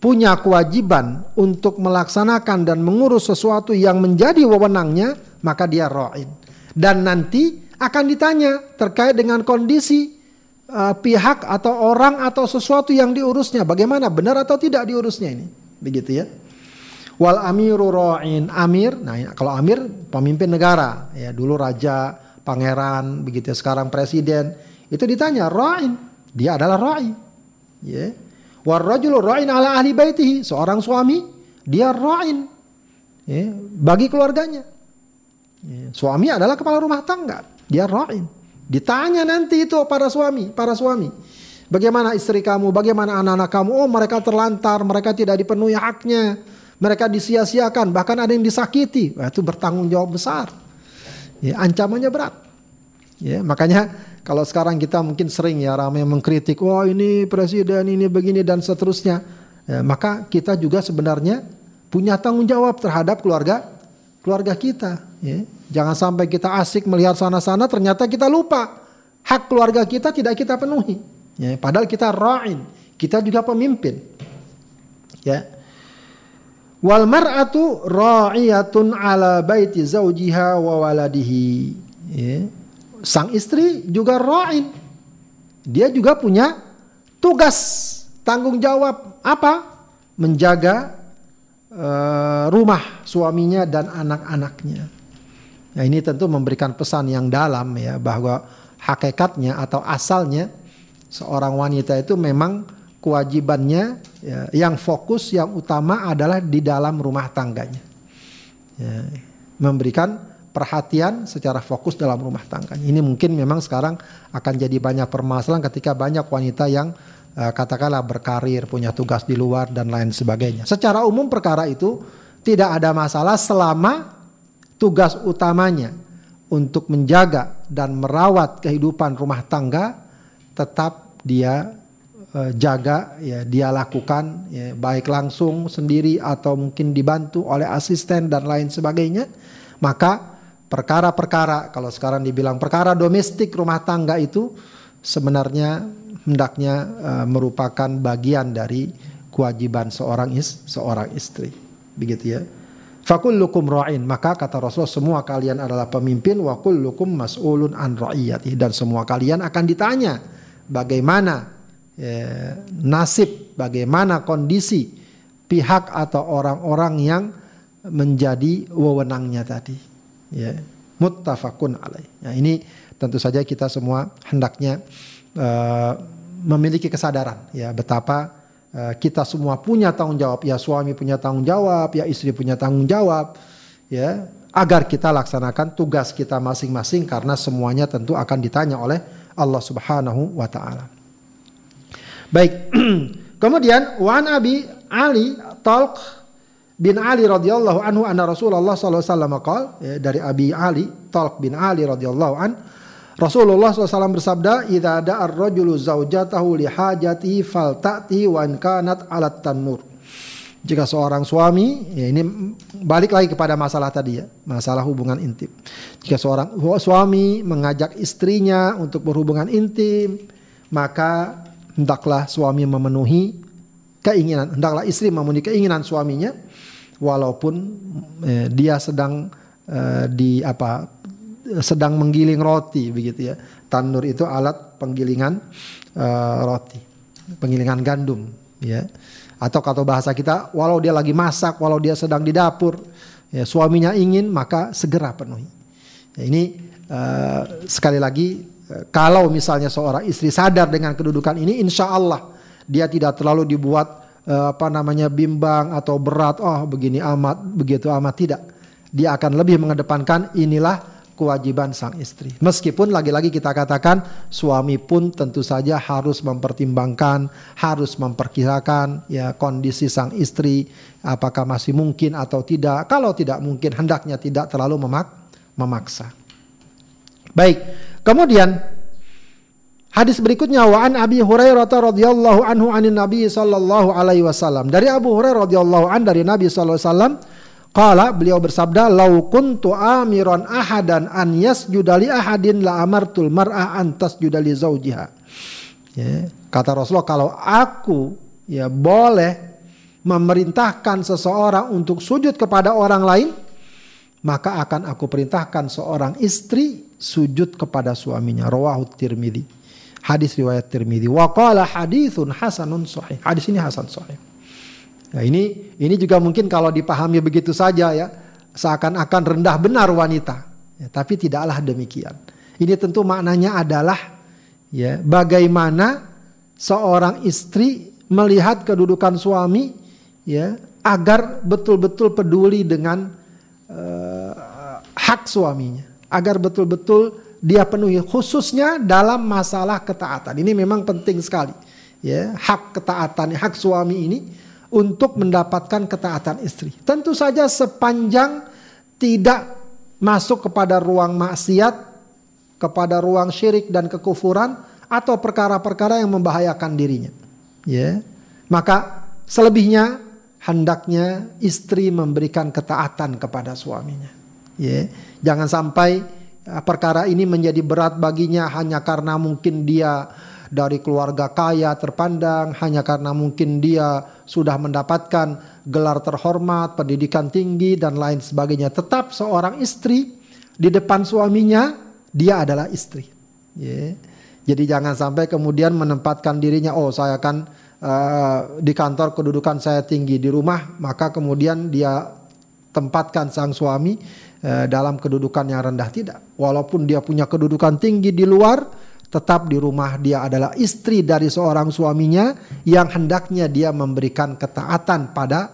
punya kewajiban untuk melaksanakan dan mengurus sesuatu yang menjadi wewenangnya, maka dia ra'in. Dan nanti akan ditanya terkait dengan kondisi uh, pihak atau orang atau sesuatu yang diurusnya. Bagaimana benar atau tidak diurusnya ini? Begitu ya. Wal amiru ra'in amir. Nah, kalau amir pemimpin negara, ya dulu raja, pangeran, begitu ya. Sekarang presiden. Itu ditanya ra'in. Dia adalah ra'i. Ya. War rajulu ra'in ala ahli baitihi. Seorang suami, dia ra'in. Ya, bagi keluarganya. Ya. Suami adalah kepala rumah tangga. Dia ra'in. Ditanya nanti itu para suami, para suami. Bagaimana istri kamu, bagaimana anak-anak kamu? Oh mereka terlantar, mereka tidak dipenuhi haknya. Mereka disia-siakan, bahkan ada yang disakiti. Wah, itu bertanggung jawab besar. Ya, ancamannya berat. Ya, makanya kalau sekarang kita mungkin sering ya ramai mengkritik, wah ini presiden ini begini dan seterusnya. Ya, maka kita juga sebenarnya punya tanggung jawab terhadap keluarga keluarga kita. Ya. Jangan sampai kita asik melihat sana-sana ternyata kita lupa. Hak keluarga kita tidak kita penuhi. Ya, padahal kita ra'in, kita juga pemimpin. Ya. Wal mar'atu ra'iyatun ala baiti zaujiha wa waladihi. Ya. Sang istri juga ra'in. Dia juga punya tugas, tanggung jawab apa? Menjaga rumah suaminya dan anak-anaknya. Ya, ini tentu memberikan pesan yang dalam ya bahwa hakikatnya atau asalnya seorang wanita itu memang kewajibannya ya, yang fokus yang utama adalah di dalam rumah tangganya. Ya, memberikan perhatian secara fokus dalam rumah tangganya. Ini mungkin memang sekarang akan jadi banyak permasalahan ketika banyak wanita yang uh, katakanlah berkarir, punya tugas di luar dan lain sebagainya. Secara umum perkara itu tidak ada masalah selama tugas utamanya untuk menjaga dan merawat kehidupan rumah tangga tetap dia uh, jaga ya dia lakukan ya baik langsung sendiri atau mungkin dibantu oleh asisten dan lain sebagainya maka perkara-perkara kalau sekarang dibilang perkara domestik rumah tangga itu sebenarnya hendaknya uh, merupakan bagian dari kewajiban seorang is seorang istri begitu ya Fakullukum ra'in. Maka kata Rasulullah semua kalian adalah pemimpin wa kullukum mas'ulun an ra'iyati dan semua kalian akan ditanya bagaimana ya, nasib, bagaimana kondisi pihak atau orang-orang yang menjadi wewenangnya tadi. Ya, muttafaqun alaih. Ya, ini tentu saja kita semua hendaknya uh, memiliki kesadaran ya betapa Eh, kita semua punya tanggung jawab ya suami punya tanggung jawab ya istri punya tanggung jawab ya agar kita laksanakan tugas kita masing-masing karena semuanya tentu akan ditanya oleh Allah Subhanahu wa taala. Baik. Kemudian wan Abi Ali Talq bin Ali radhiyallahu anhu anna Rasulullah sallallahu alaihi wasallam ya, dari Abi Ali Talq bin Ali radhiyallahu anhu Rasulullah SAW bersabda, "Idza da'a ar-rajulu zaujatahu li hajatihi falta'ti wa kanat 'alat tanur." Jika seorang suami, ya ini balik lagi kepada masalah tadi ya, masalah hubungan intim. Jika seorang suami mengajak istrinya untuk berhubungan intim, maka hendaklah suami memenuhi keinginan, hendaklah istri memenuhi keinginan suaminya, walaupun eh, dia sedang eh, di apa sedang menggiling roti begitu ya. Tanur itu alat penggilingan uh, roti, penggilingan gandum ya. Atau kata bahasa kita, walau dia lagi masak, walau dia sedang di dapur, ya, suaminya ingin maka segera penuhi. Ya, ini uh, sekali lagi uh, kalau misalnya seorang istri sadar dengan kedudukan ini, insya Allah dia tidak terlalu dibuat uh, apa namanya bimbang atau berat. Oh begini amat, begitu amat tidak. Dia akan lebih mengedepankan inilah kewajiban sang istri. Meskipun lagi-lagi kita katakan suami pun tentu saja harus mempertimbangkan, harus memperkirakan ya kondisi sang istri apakah masih mungkin atau tidak. Kalau tidak mungkin hendaknya tidak terlalu memak memaksa. Baik. Kemudian Hadis berikutnya wa an Abi Hurairah radhiyallahu anhu anin Nabi sallallahu alaihi wasallam. Dari Abu Hurairah radhiyallahu an dari Nabi sallallahu alaihi wasallam Qala beliau bersabda lau kuntu amiran ahadan an yasjuda li ahadin la amartul mar'ah an tasjuda li zaujiha. Ya, kata Rasulullah kalau aku ya boleh memerintahkan seseorang untuk sujud kepada orang lain maka akan aku perintahkan seorang istri sujud kepada suaminya. Rawahu Tirmidzi. Hadis riwayat Tirmidzi. Wa qala haditsun hasanun sahih. Hadis ini hasan sahih. Nah, ini ini juga mungkin kalau dipahami begitu saja ya, seakan-akan rendah benar wanita. Ya, tapi tidaklah demikian. Ini tentu maknanya adalah ya bagaimana seorang istri melihat kedudukan suami ya agar betul-betul peduli dengan uh, hak suaminya, agar betul-betul dia penuhi khususnya dalam masalah ketaatan. Ini memang penting sekali. Ya, hak ketaatan, hak suami ini untuk mendapatkan ketaatan istri. Tentu saja sepanjang tidak masuk kepada ruang maksiat, kepada ruang syirik dan kekufuran atau perkara-perkara yang membahayakan dirinya. Ya. Maka selebihnya hendaknya istri memberikan ketaatan kepada suaminya. Ya. Jangan sampai uh, perkara ini menjadi berat baginya hanya karena mungkin dia dari keluarga kaya terpandang hanya karena mungkin dia sudah mendapatkan gelar terhormat, pendidikan tinggi dan lain sebagainya. Tetap seorang istri di depan suaminya dia adalah istri. Yeah. Jadi jangan sampai kemudian menempatkan dirinya oh saya kan uh, di kantor kedudukan saya tinggi, di rumah maka kemudian dia tempatkan sang suami uh, dalam kedudukan yang rendah tidak. Walaupun dia punya kedudukan tinggi di luar, tetap di rumah dia adalah istri dari seorang suaminya yang hendaknya dia memberikan ketaatan pada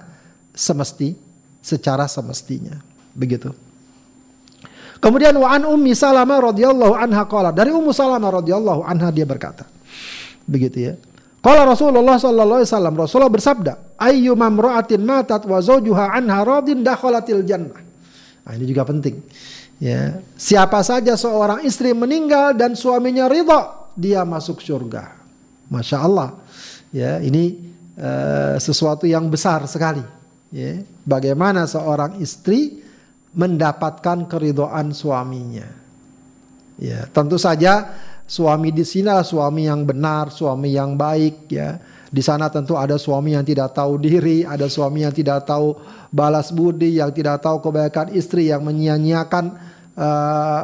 semesti secara semestinya. Begitu. Kemudian wa an Ummi Salamah radhiyallahu anha qala dari Ummu Salamah radhiyallahu anha dia berkata. Begitu ya. Qala Rasulullah sallallahu alaihi wasallam Rasulullah bersabda, "Ayyu mamra'atin matat wa zawjuha anha radin dakhalatil jannah." Nah, ini juga penting. Ya, siapa saja seorang istri meninggal dan suaminya ridha, dia masuk surga. Masya Allah. Ya, ini uh, sesuatu yang besar sekali. Ya, bagaimana seorang istri mendapatkan keridoan suaminya. Ya, tentu saja suami di sini suami yang benar, suami yang baik ya. Di sana tentu ada suami yang tidak tahu diri, ada suami yang tidak tahu balas budi, yang tidak tahu kebaikan istri, yang menyia-nyiakan uh,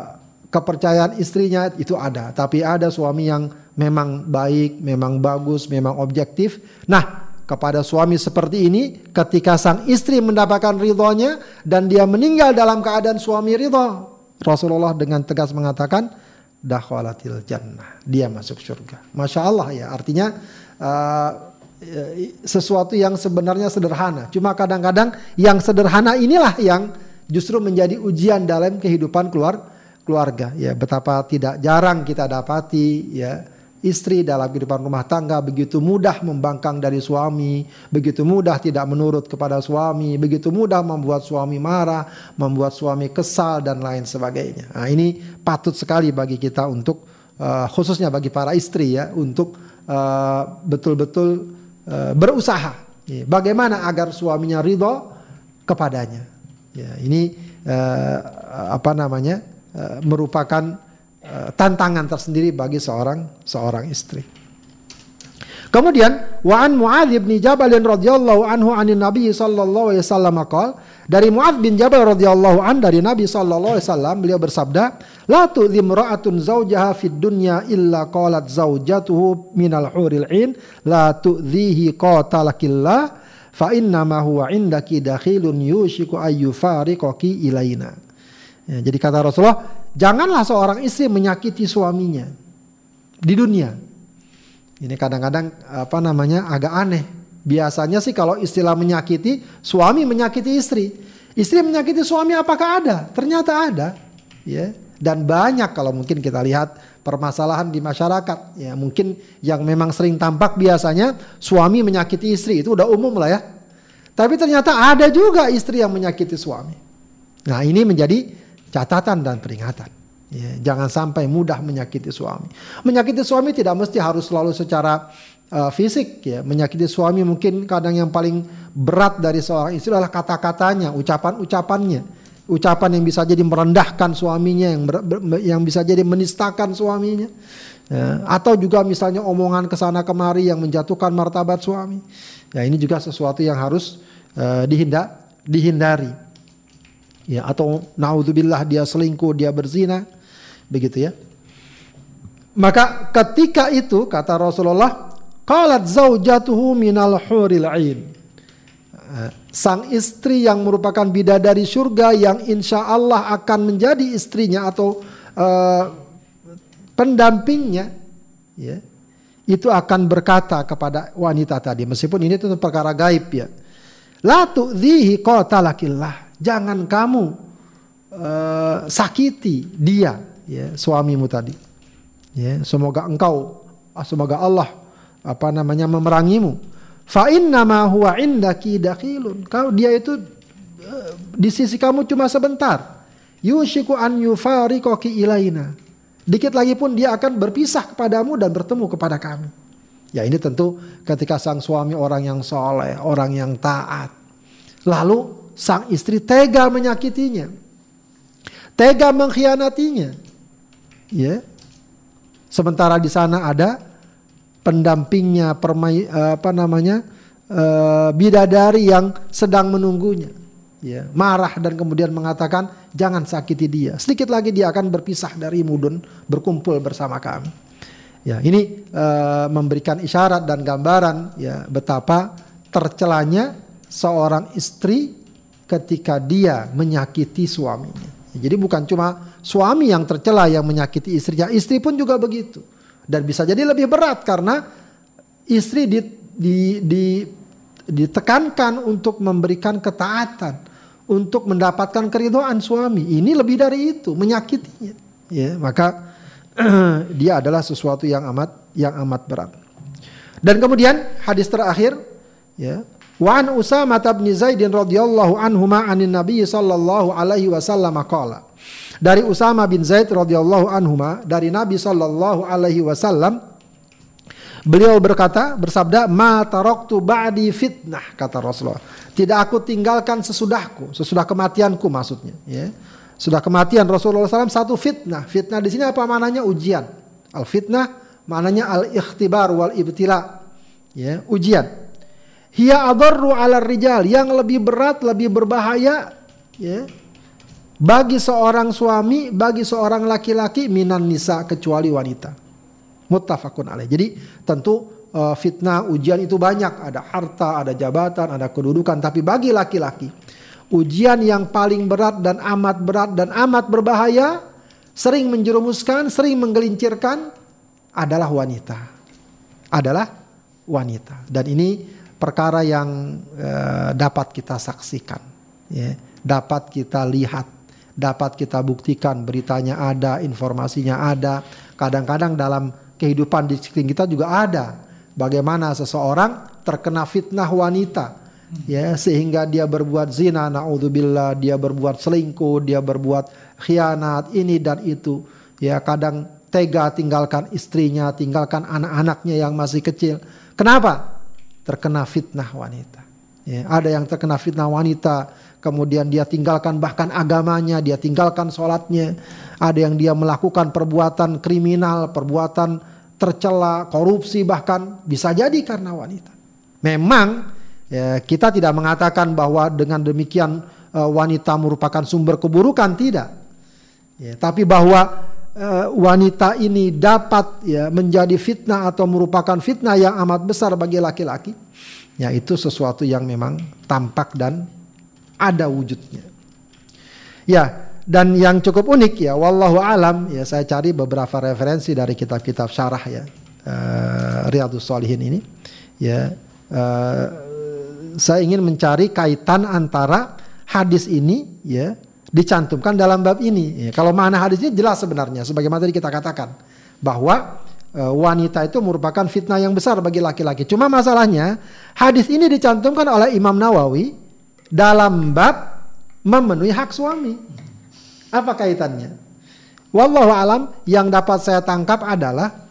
kepercayaan istrinya itu ada. Tapi ada suami yang memang baik, memang bagus, memang objektif. Nah, kepada suami seperti ini ketika sang istri mendapatkan ridhonya dan dia meninggal dalam keadaan suami ridho Rasulullah dengan tegas mengatakan dakhwalatil jannah. Dia masuk surga. Masya Allah ya artinya uh, sesuatu yang sebenarnya sederhana. Cuma kadang-kadang yang sederhana inilah yang justru menjadi ujian dalam kehidupan keluar keluarga. Ya betapa tidak jarang kita dapati ya istri dalam kehidupan rumah tangga begitu mudah membangkang dari suami, begitu mudah tidak menurut kepada suami, begitu mudah membuat suami marah, membuat suami kesal dan lain sebagainya. Nah, ini patut sekali bagi kita untuk uh, khususnya bagi para istri ya untuk uh, betul-betul uh, berusaha. Ya, bagaimana agar suaminya ridho kepadanya. Ya, ini uh, apa namanya uh, merupakan Eh, tantangan tersendiri bagi seorang seorang istri. Kemudian wa an Muadz bin Jabal radhiyallahu anhu anin Nabi sallallahu alaihi wasallam qol dari Muadz bin Jabal radhiyallahu an dari Nabi sallallahu alaihi wasallam beliau bersabda la tu'dhi imra'atun zawjaha fid dunya illa qalat zawjatuhu minal huril ain la tu'dhihi qatalakillah fa inna ma huwa indaki dakhilun yushiku ayyufariqaki ilaina. Ya, jadi kata Rasulullah Janganlah seorang istri menyakiti suaminya di dunia. Ini kadang-kadang apa namanya agak aneh. Biasanya sih kalau istilah menyakiti, suami menyakiti istri. Istri menyakiti suami apakah ada? Ternyata ada. Ya. Dan banyak kalau mungkin kita lihat permasalahan di masyarakat. Ya, mungkin yang memang sering tampak biasanya suami menyakiti istri itu udah umum lah ya. Tapi ternyata ada juga istri yang menyakiti suami. Nah ini menjadi catatan dan peringatan. Ya, jangan sampai mudah menyakiti suami. Menyakiti suami tidak mesti harus selalu secara uh, fisik ya. Menyakiti suami mungkin kadang yang paling berat dari seorang istri adalah kata-katanya, ucapan-ucapannya. Ucapan yang bisa jadi merendahkan suaminya, yang ber, ber, yang bisa jadi menistakan suaminya. Ya, atau juga misalnya omongan ke sana kemari yang menjatuhkan martabat suami. Ya ini juga sesuatu yang harus uh, dihindar, dihindari ya atau naudzubillah dia selingkuh, dia berzina, begitu ya. Maka ketika itu kata Rasulullah, qalat zaujatuhu minal huril ain. Eh, sang istri yang merupakan bidadari surga yang insya Allah akan menjadi istrinya atau uh, pendampingnya, ya, itu akan berkata kepada wanita tadi, meskipun ini tentu perkara gaib ya. La tu'dhihi qatalakillah. Jangan kamu uh, sakiti dia, ya, suamimu tadi. Ya, semoga engkau, ah, semoga Allah apa namanya memerangimu. Fa inna ma huwa indaki. Kau dia itu uh, di sisi kamu cuma sebentar. Yushiku an yufariqaki ilaina. Dikit lagi pun dia akan berpisah kepadamu dan bertemu kepada kami. Ya ini tentu ketika sang suami orang yang soleh, orang yang taat. Lalu sang istri tega menyakitinya. Tega mengkhianatinya. Ya. Sementara di sana ada pendampingnya, permai, apa namanya, uh, bidadari yang sedang menunggunya. Ya, marah dan kemudian mengatakan jangan sakiti dia. Sedikit lagi dia akan berpisah dari mudun berkumpul bersama kami. Ya, ini uh, memberikan isyarat dan gambaran ya betapa tercelanya seorang istri ketika dia menyakiti suaminya. Ya, jadi bukan cuma suami yang tercela yang menyakiti istrinya, istri pun juga begitu. Dan bisa jadi lebih berat karena istri di, di, di, ditekankan untuk memberikan ketaatan, untuk mendapatkan keridoan suami. Ini lebih dari itu, menyakitinya. Ya, maka dia adalah sesuatu yang amat yang amat berat. Dan kemudian hadis terakhir ya Wa an Usamah bin Zaid radhiyallahu anhu anin Nabi sallallahu alaihi wasallam qala. Dari Usama bin Zaid radhiyallahu anhu dari Nabi sallallahu alaihi wasallam beliau berkata bersabda ma taraktu ba'di fitnah kata Rasulullah. Tidak aku tinggalkan sesudahku, sesudah kematianku maksudnya ya. Sudah kematian Rasulullah SAW satu fitnah. Fitnah di sini apa maknanya? Ujian. Al fitnah maknanya al ikhtibar wal ibtila. Ya, ujian. Hiya adarru ala rijal yang lebih berat, lebih berbahaya ya. Bagi seorang suami, bagi seorang laki-laki minan nisa kecuali wanita. Muttafaqun alaih. Jadi tentu uh, fitnah ujian itu banyak, ada harta, ada jabatan, ada kedudukan, tapi bagi laki-laki ujian yang paling berat dan amat berat dan amat berbahaya, sering menjerumuskan, sering menggelincirkan adalah wanita. Adalah wanita. Dan ini perkara yang uh, dapat kita saksikan, ya. dapat kita lihat, dapat kita buktikan. Beritanya ada, informasinya ada. Kadang-kadang dalam kehidupan di sekitar kita juga ada. Bagaimana seseorang terkena fitnah wanita ya sehingga dia berbuat zina naudzubillah dia berbuat selingkuh dia berbuat khianat ini dan itu ya kadang tega tinggalkan istrinya tinggalkan anak-anaknya yang masih kecil kenapa terkena fitnah wanita. Ya ada yang terkena fitnah wanita kemudian dia tinggalkan bahkan agamanya dia tinggalkan sholatnya. Ada yang dia melakukan perbuatan kriminal perbuatan tercela korupsi bahkan bisa jadi karena wanita. Memang Ya, kita tidak mengatakan bahwa dengan demikian uh, wanita merupakan sumber keburukan tidak. Ya, tapi bahwa uh, wanita ini dapat ya menjadi fitnah atau merupakan fitnah yang amat besar bagi laki-laki, ya itu sesuatu yang memang tampak dan ada wujudnya. Ya, dan yang cukup unik ya, wallahu alam ya saya cari beberapa referensi dari kitab-kitab syarah ya uh, Riyadhus Shalihin ini ya uh, saya ingin mencari kaitan antara hadis ini ya dicantumkan dalam bab ini. Ya, kalau mana hadisnya jelas sebenarnya sebagaimana tadi kita katakan bahwa e, wanita itu merupakan fitnah yang besar bagi laki-laki. Cuma masalahnya hadis ini dicantumkan oleh Imam Nawawi dalam bab memenuhi hak suami. Apa kaitannya? Wallahu alam yang dapat saya tangkap adalah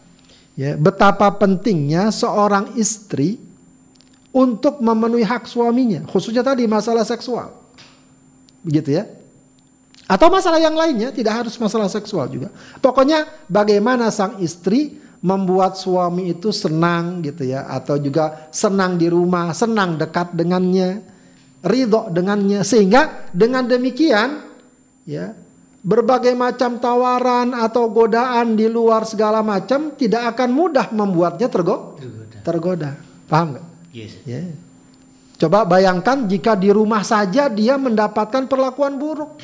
ya betapa pentingnya seorang istri untuk memenuhi hak suaminya, khususnya tadi masalah seksual. Begitu ya. Atau masalah yang lainnya, tidak harus masalah seksual juga. Pokoknya bagaimana sang istri membuat suami itu senang gitu ya atau juga senang di rumah, senang dekat dengannya, ridho dengannya sehingga dengan demikian ya berbagai macam tawaran atau godaan di luar segala macam tidak akan mudah membuatnya tergo tergoda. tergoda. Paham nggak? Yes. Ya. Coba bayangkan jika di rumah saja dia mendapatkan perlakuan buruk.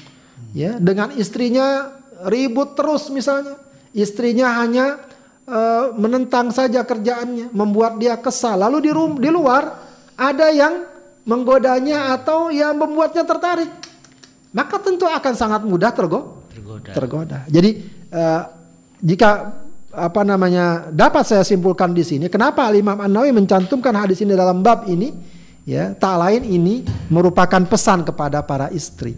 Ya, dengan istrinya ribut terus misalnya. Istrinya hanya uh, menentang saja kerjaannya, membuat dia kesal. Lalu di rum di luar ada yang menggodanya atau yang membuatnya tertarik. Maka tentu akan sangat mudah tergo tergoda. tergoda. Jadi uh, jika apa namanya dapat saya simpulkan di sini kenapa Imam An Nawawi mencantumkan hadis ini dalam bab ini ya tak lain ini merupakan pesan kepada para istri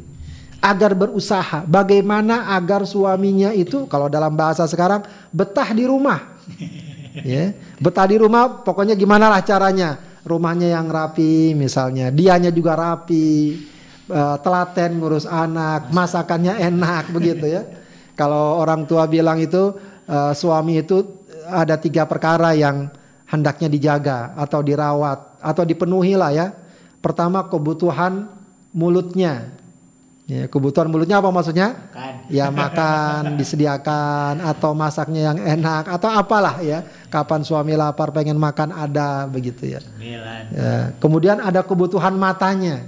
agar berusaha. Bagaimana agar suaminya itu kalau dalam bahasa sekarang betah di rumah. Ya betah di rumah pokoknya gimana lah caranya? Rumahnya yang rapi misalnya. Dianya juga rapi uh, telaten ngurus anak masakannya enak begitu ya. Kalau orang tua bilang itu uh, suami itu ada tiga perkara yang hendaknya dijaga atau dirawat atau dipenuhi lah ya. Pertama kebutuhan mulutnya. Ya, kebutuhan mulutnya apa maksudnya? Makan. ya makan disediakan atau masaknya yang enak atau apalah ya. Kapan suami lapar pengen makan ada begitu ya, ya. kemudian ada kebutuhan matanya.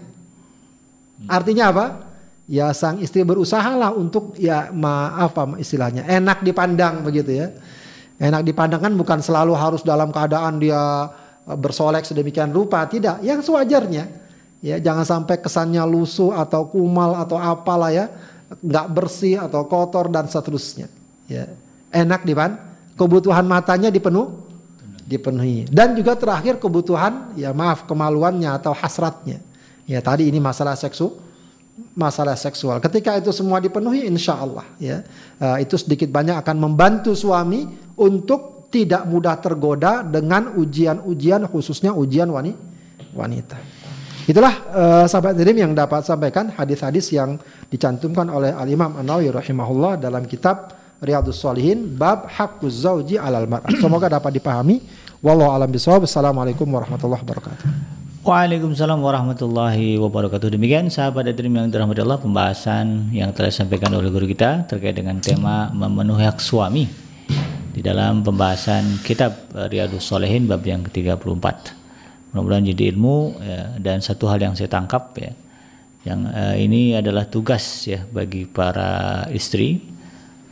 Artinya apa? Ya sang istri berusahalah untuk ya maaf apa istilahnya enak dipandang begitu ya. Enak dipandang kan bukan selalu harus dalam keadaan dia bersolek sedemikian rupa tidak. Yang sewajarnya Ya, jangan sampai kesannya lusuh atau kumal atau apalah ya, nggak bersih atau kotor dan seterusnya. Ya, enak di pan, kebutuhan matanya dipenuh, dipenuhi. Dan juga terakhir kebutuhan, ya maaf kemaluannya atau hasratnya. Ya tadi ini masalah seksu, masalah seksual. Ketika itu semua dipenuhi, insya Allah ya uh, itu sedikit banyak akan membantu suami untuk tidak mudah tergoda dengan ujian-ujian khususnya ujian wanita. Itulah uh, sahabat Dirim yang dapat sampaikan hadis-hadis yang dicantumkan oleh Al Imam An Nawawi rahimahullah dalam kitab Riyadhus Shalihin bab haqquz zauji alal mar'ah. Semoga dapat dipahami. Wallahu alam bisawab. Assalamualaikum warahmatullahi wabarakatuh. Waalaikumsalam warahmatullahi wabarakatuh. Demikian sahabat Adrim yang dirahmati Allah pembahasan yang telah disampaikan oleh guru kita terkait dengan tema memenuhi hak suami di dalam pembahasan kitab Riyadhus Shalihin bab yang ke-34 mudah-mudahan jadi ilmu ya, dan satu hal yang saya tangkap ya. Yang uh, ini adalah tugas ya bagi para istri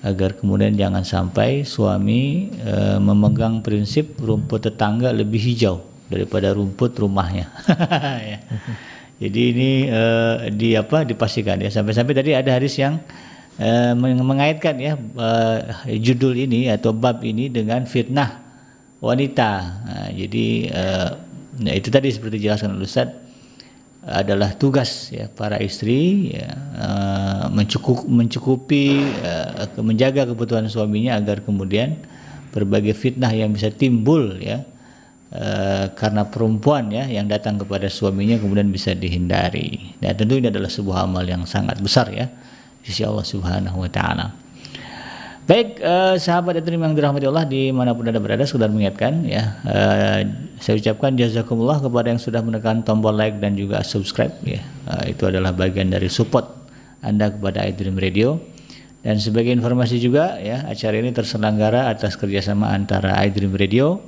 agar kemudian jangan sampai suami uh, memegang prinsip rumput tetangga lebih hijau daripada rumput rumahnya. Ya. jadi ini uh, di apa dipastikan ya. Sampai-sampai tadi ada hadis yang uh, mengaitkan ya uh, judul ini atau bab ini dengan fitnah wanita. Nah, jadi uh, Nah itu tadi seperti dijelaskan oleh Ustaz adalah tugas ya para istri ya, uh, mencukup, mencukupi uh, menjaga kebutuhan suaminya agar kemudian berbagai fitnah yang bisa timbul ya uh, karena perempuan ya yang datang kepada suaminya kemudian bisa dihindari. Nah tentu ini adalah sebuah amal yang sangat besar ya sisi Allah Subhanahu wa taala. Baik, uh, sahabat dan yang dirahmati Allah di mana pun anda berada, sudah mengingatkan ya. Uh, saya ucapkan jazakumullah kepada yang sudah menekan tombol like dan juga subscribe ya. Uh, itu adalah bagian dari support anda kepada iDream Radio. Dan sebagai informasi juga ya, acara ini terselenggara atas kerjasama antara iDream Radio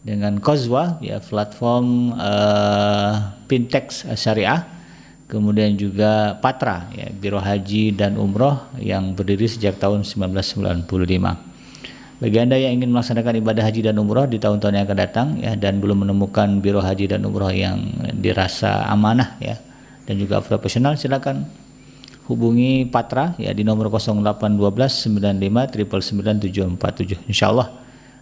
dengan Kozwa ya platform uh, Pintex Syariah kemudian juga Patra ya, Biro Haji dan Umroh yang berdiri sejak tahun 1995. Bagi Anda yang ingin melaksanakan ibadah haji dan umroh di tahun-tahun yang akan datang ya dan belum menemukan biro haji dan umroh yang dirasa amanah ya dan juga profesional silakan hubungi Patra ya di nomor 0812 95 99747. Insyaallah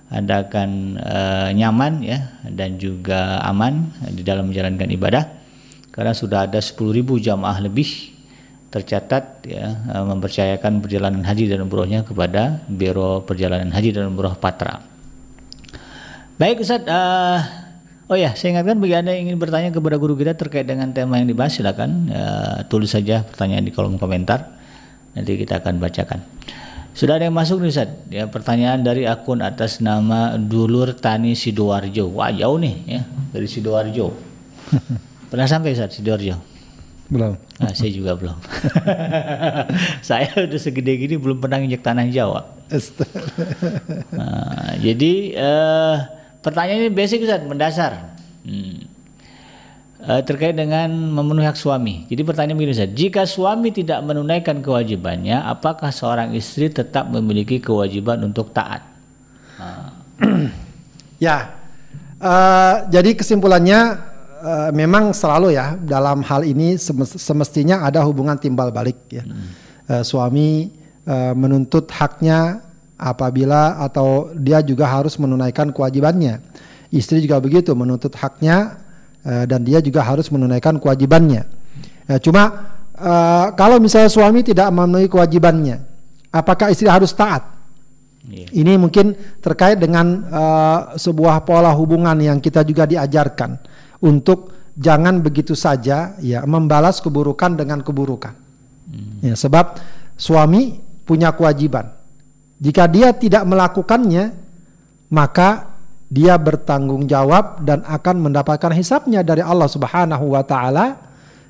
Anda akan uh, nyaman ya dan juga aman di dalam menjalankan ibadah karena sudah ada 10.000 jamaah lebih tercatat ya eh, mempercayakan perjalanan haji dan umrohnya kepada Biro Perjalanan Haji dan Umroh Patra. Baik Ustaz, uh, oh ya saya ingatkan bagi anda yang ingin bertanya kepada guru kita terkait dengan tema yang dibahas silakan uh, tulis saja pertanyaan di kolom komentar nanti kita akan bacakan. Sudah ada yang masuk nih Ustaz ya pertanyaan dari akun atas nama Dulur Tani Sidoarjo. Wah jauh nih ya dari Sidoarjo. Pernah sampai Ustaz Sidoarjo? Belum. Nah, saya juga belum. saya udah segede gini belum pernah injak tanah Jawa. nah, jadi uh, pertanyaan ini basic Ustaz, mendasar. Hmm. Uh, terkait dengan memenuhi hak suami. Jadi pertanyaan begini Ustaz, jika suami tidak menunaikan kewajibannya, apakah seorang istri tetap memiliki kewajiban untuk taat? Uh. ya, uh, jadi kesimpulannya uh, memang selalu ya dalam hal ini semestinya ada hubungan timbal balik ya. Hmm. Uh, suami uh, menuntut haknya apabila atau dia juga harus menunaikan kewajibannya. Istri juga begitu menuntut haknya uh, dan dia juga harus menunaikan kewajibannya. Uh, cuma uh, kalau misalnya suami tidak memenuhi kewajibannya, apakah istri harus taat? Yeah. Ini mungkin terkait dengan uh, sebuah pola hubungan yang kita juga diajarkan untuk jangan begitu saja ya membalas keburukan dengan keburukan. Hmm. Ya, sebab suami punya kewajiban. Jika dia tidak melakukannya, maka dia bertanggung jawab dan akan mendapatkan hisapnya dari Allah Subhanahu wa taala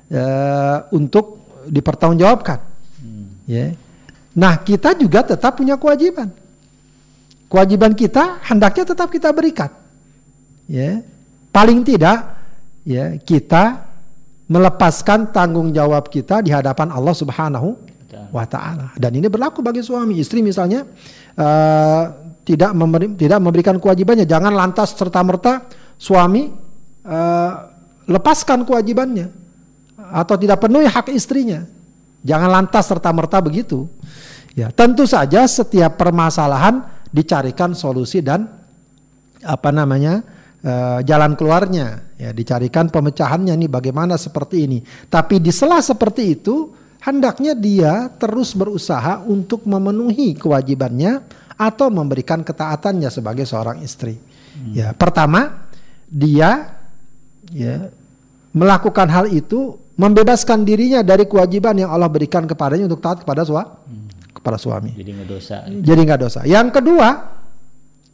uh, untuk dipertanggungjawabkan. Hmm. Ya. Nah, kita juga tetap punya kewajiban. Kewajiban kita hendaknya tetap kita berikan. Ya. Paling tidak ya kita melepaskan tanggung jawab kita di hadapan Allah Subhanahu wa taala. Dan ini berlaku bagi suami, istri misalnya uh, tidak memberi, tidak memberikan kewajibannya, jangan lantas serta-merta suami uh, lepaskan kewajibannya atau tidak penuhi hak istrinya. Jangan lantas serta-merta begitu. Ya, tentu saja setiap permasalahan dicarikan solusi dan apa namanya uh, jalan keluarnya. Ya, dicarikan pemecahannya nih bagaimana seperti ini. Tapi di sela seperti itu hendaknya dia terus berusaha untuk memenuhi kewajibannya atau memberikan ketaatannya sebagai seorang istri. Hmm. Ya, pertama dia ya melakukan hal itu membebaskan dirinya dari kewajiban yang Allah berikan kepadanya untuk taat kepada suami. Hmm. Kepada suami. Jadi nggak dosa. Jadi nggak dosa. Yang kedua,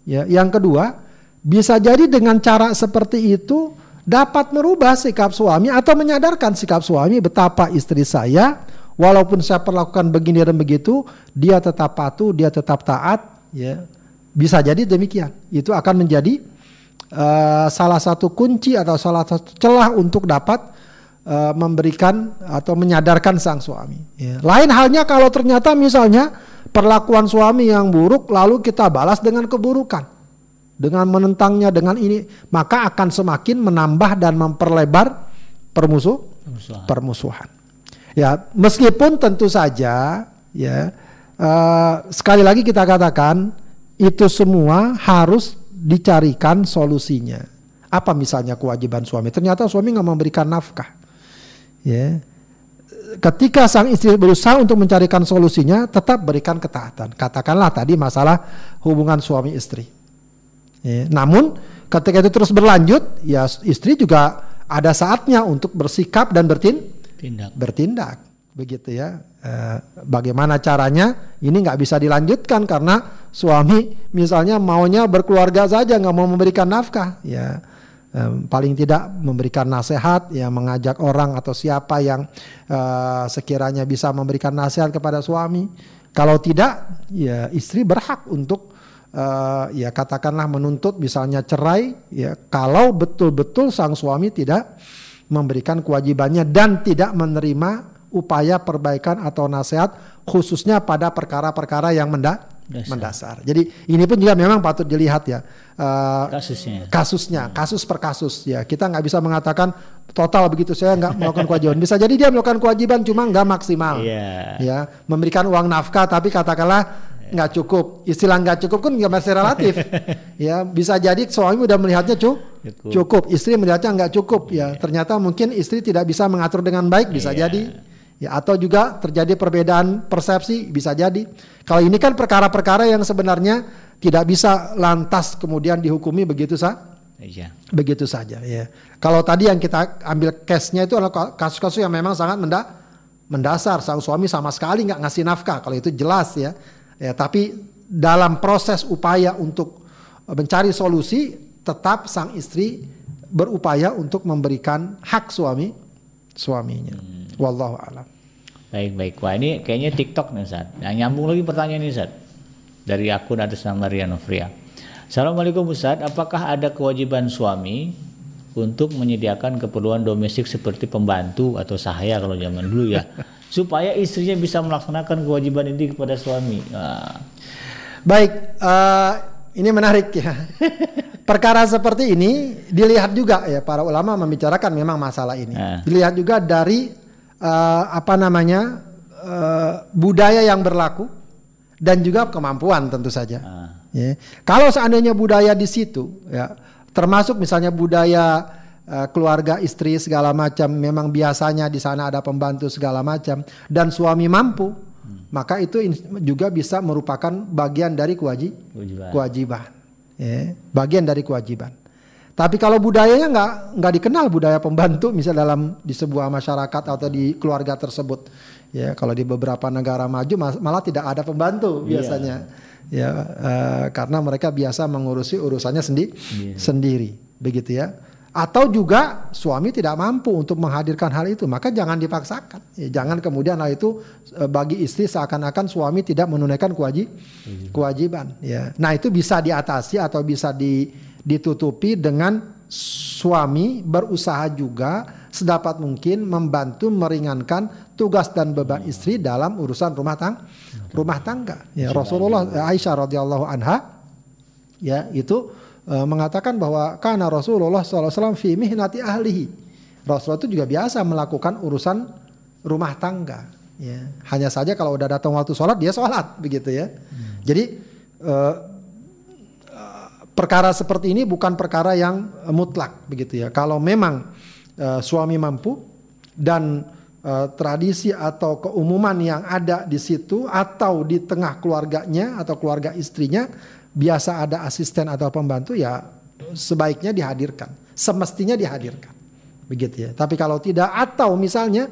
ya, yang kedua bisa jadi dengan cara seperti itu dapat merubah sikap suami atau menyadarkan sikap suami betapa istri saya walaupun saya perlakukan begini dan begitu, dia tetap patuh, dia tetap taat, ya. Bisa jadi demikian. Itu akan menjadi uh, salah satu kunci atau salah satu celah untuk dapat uh, memberikan atau menyadarkan sang suami. Ya. Lain halnya kalau ternyata misalnya perlakuan suami yang buruk lalu kita balas dengan keburukan. Dengan menentangnya dengan ini, maka akan semakin menambah dan memperlebar permusuh permusuhan. permusuhan. Ya, meskipun tentu saja ya uh, sekali lagi kita katakan itu semua harus dicarikan solusinya. Apa misalnya kewajiban suami? Ternyata suami nggak memberikan nafkah. Ya. Ketika sang istri berusaha untuk mencarikan solusinya, tetap berikan ketaatan. Katakanlah tadi masalah hubungan suami istri. Ya. Namun ketika itu terus berlanjut, ya istri juga ada saatnya untuk bersikap dan bertin bertindak. bertindak begitu ya. E, bagaimana caranya? Ini nggak bisa dilanjutkan karena suami misalnya maunya berkeluarga saja nggak mau memberikan nafkah ya. E, paling tidak memberikan nasihat ya mengajak orang atau siapa yang e, sekiranya bisa memberikan nasihat kepada suami. Kalau tidak ya istri berhak untuk uh, ya katakanlah menuntut misalnya cerai ya kalau betul-betul sang suami tidak memberikan kewajibannya dan tidak menerima upaya perbaikan atau nasihat khususnya pada perkara-perkara yang menda Dasar. mendasar. Jadi ini pun juga memang patut dilihat ya uh, kasusnya, kasusnya, kasus per kasus ya. Kita nggak bisa mengatakan total begitu saya nggak melakukan kewajiban. Bisa jadi dia melakukan kewajiban cuma nggak maksimal, yeah. ya memberikan uang nafkah tapi katakanlah nggak cukup. Istilah nggak cukup kan nggak masih relatif. ya bisa jadi suami udah melihatnya cu cukup. cukup, istri melihatnya nggak cukup. Ya ternyata mungkin istri tidak bisa mengatur dengan baik bisa yeah. jadi. Ya atau juga terjadi perbedaan persepsi bisa jadi. Kalau ini kan perkara-perkara yang sebenarnya tidak bisa lantas kemudian dihukumi begitu sah. Iya. Begitu saja ya. Kalau tadi yang kita ambil case-nya itu adalah kasus-kasus yang memang sangat mendasar sang suami sama sekali nggak ngasih nafkah kalau itu jelas ya Ya, tapi dalam proses upaya untuk mencari solusi, tetap sang istri berupaya untuk memberikan hak suami suaminya. Hmm. Wallahu a'lam. Baik baik. Wah ini kayaknya TikTok nih Ustaz. Yang nyambung lagi pertanyaan ini Ustaz. Dari akun atas nama Riano Fria. Assalamualaikum Ustaz, apakah ada kewajiban suami untuk menyediakan keperluan domestik seperti pembantu atau sahaya kalau zaman dulu ya? Supaya istrinya bisa melaksanakan kewajiban ini kepada suami. Nah. Baik, uh, ini menarik ya. Perkara seperti ini dilihat juga ya para ulama membicarakan memang masalah ini. Nah. Dilihat juga dari uh, apa namanya uh, budaya yang berlaku dan juga kemampuan tentu saja. Nah. Ya. Kalau seandainya budaya di situ, ya termasuk misalnya budaya keluarga istri segala macam memang biasanya di sana ada pembantu segala macam dan suami mampu hmm. maka itu juga bisa merupakan bagian dari kewajib kewajiban, kewajiban ya, bagian dari kewajiban tapi kalau budayanya nggak nggak dikenal budaya pembantu misal dalam di sebuah masyarakat atau di keluarga tersebut ya kalau di beberapa negara maju malah tidak ada pembantu iya. biasanya yeah. ya uh, karena mereka biasa mengurusi urusannya sendi yeah. sendiri begitu ya atau juga suami tidak mampu untuk menghadirkan hal itu, maka jangan dipaksakan. Ya, jangan kemudian hal itu e, bagi istri seakan-akan suami tidak menunaikan kewajib, kewajiban. Ya. Nah itu bisa diatasi atau bisa di, ditutupi dengan suami berusaha juga sedapat mungkin membantu meringankan tugas dan beban istri dalam urusan rumah tangga. Rumah tangga. Ya, Rasulullah Aisyah radhiyallahu anha ya itu uh, mengatakan bahwa karena Rasulullah SAW fi mihnati ahlihi. Rasulullah itu juga biasa melakukan urusan rumah tangga. Ya. Hanya saja kalau udah datang waktu sholat dia sholat begitu ya. Hmm. Jadi uh, perkara seperti ini bukan perkara yang mutlak begitu ya. Kalau memang uh, suami mampu dan uh, tradisi atau keumuman yang ada di situ atau di tengah keluarganya atau keluarga istrinya biasa ada asisten atau pembantu ya sebaiknya dihadirkan, semestinya dihadirkan. Begitu ya. Tapi kalau tidak atau misalnya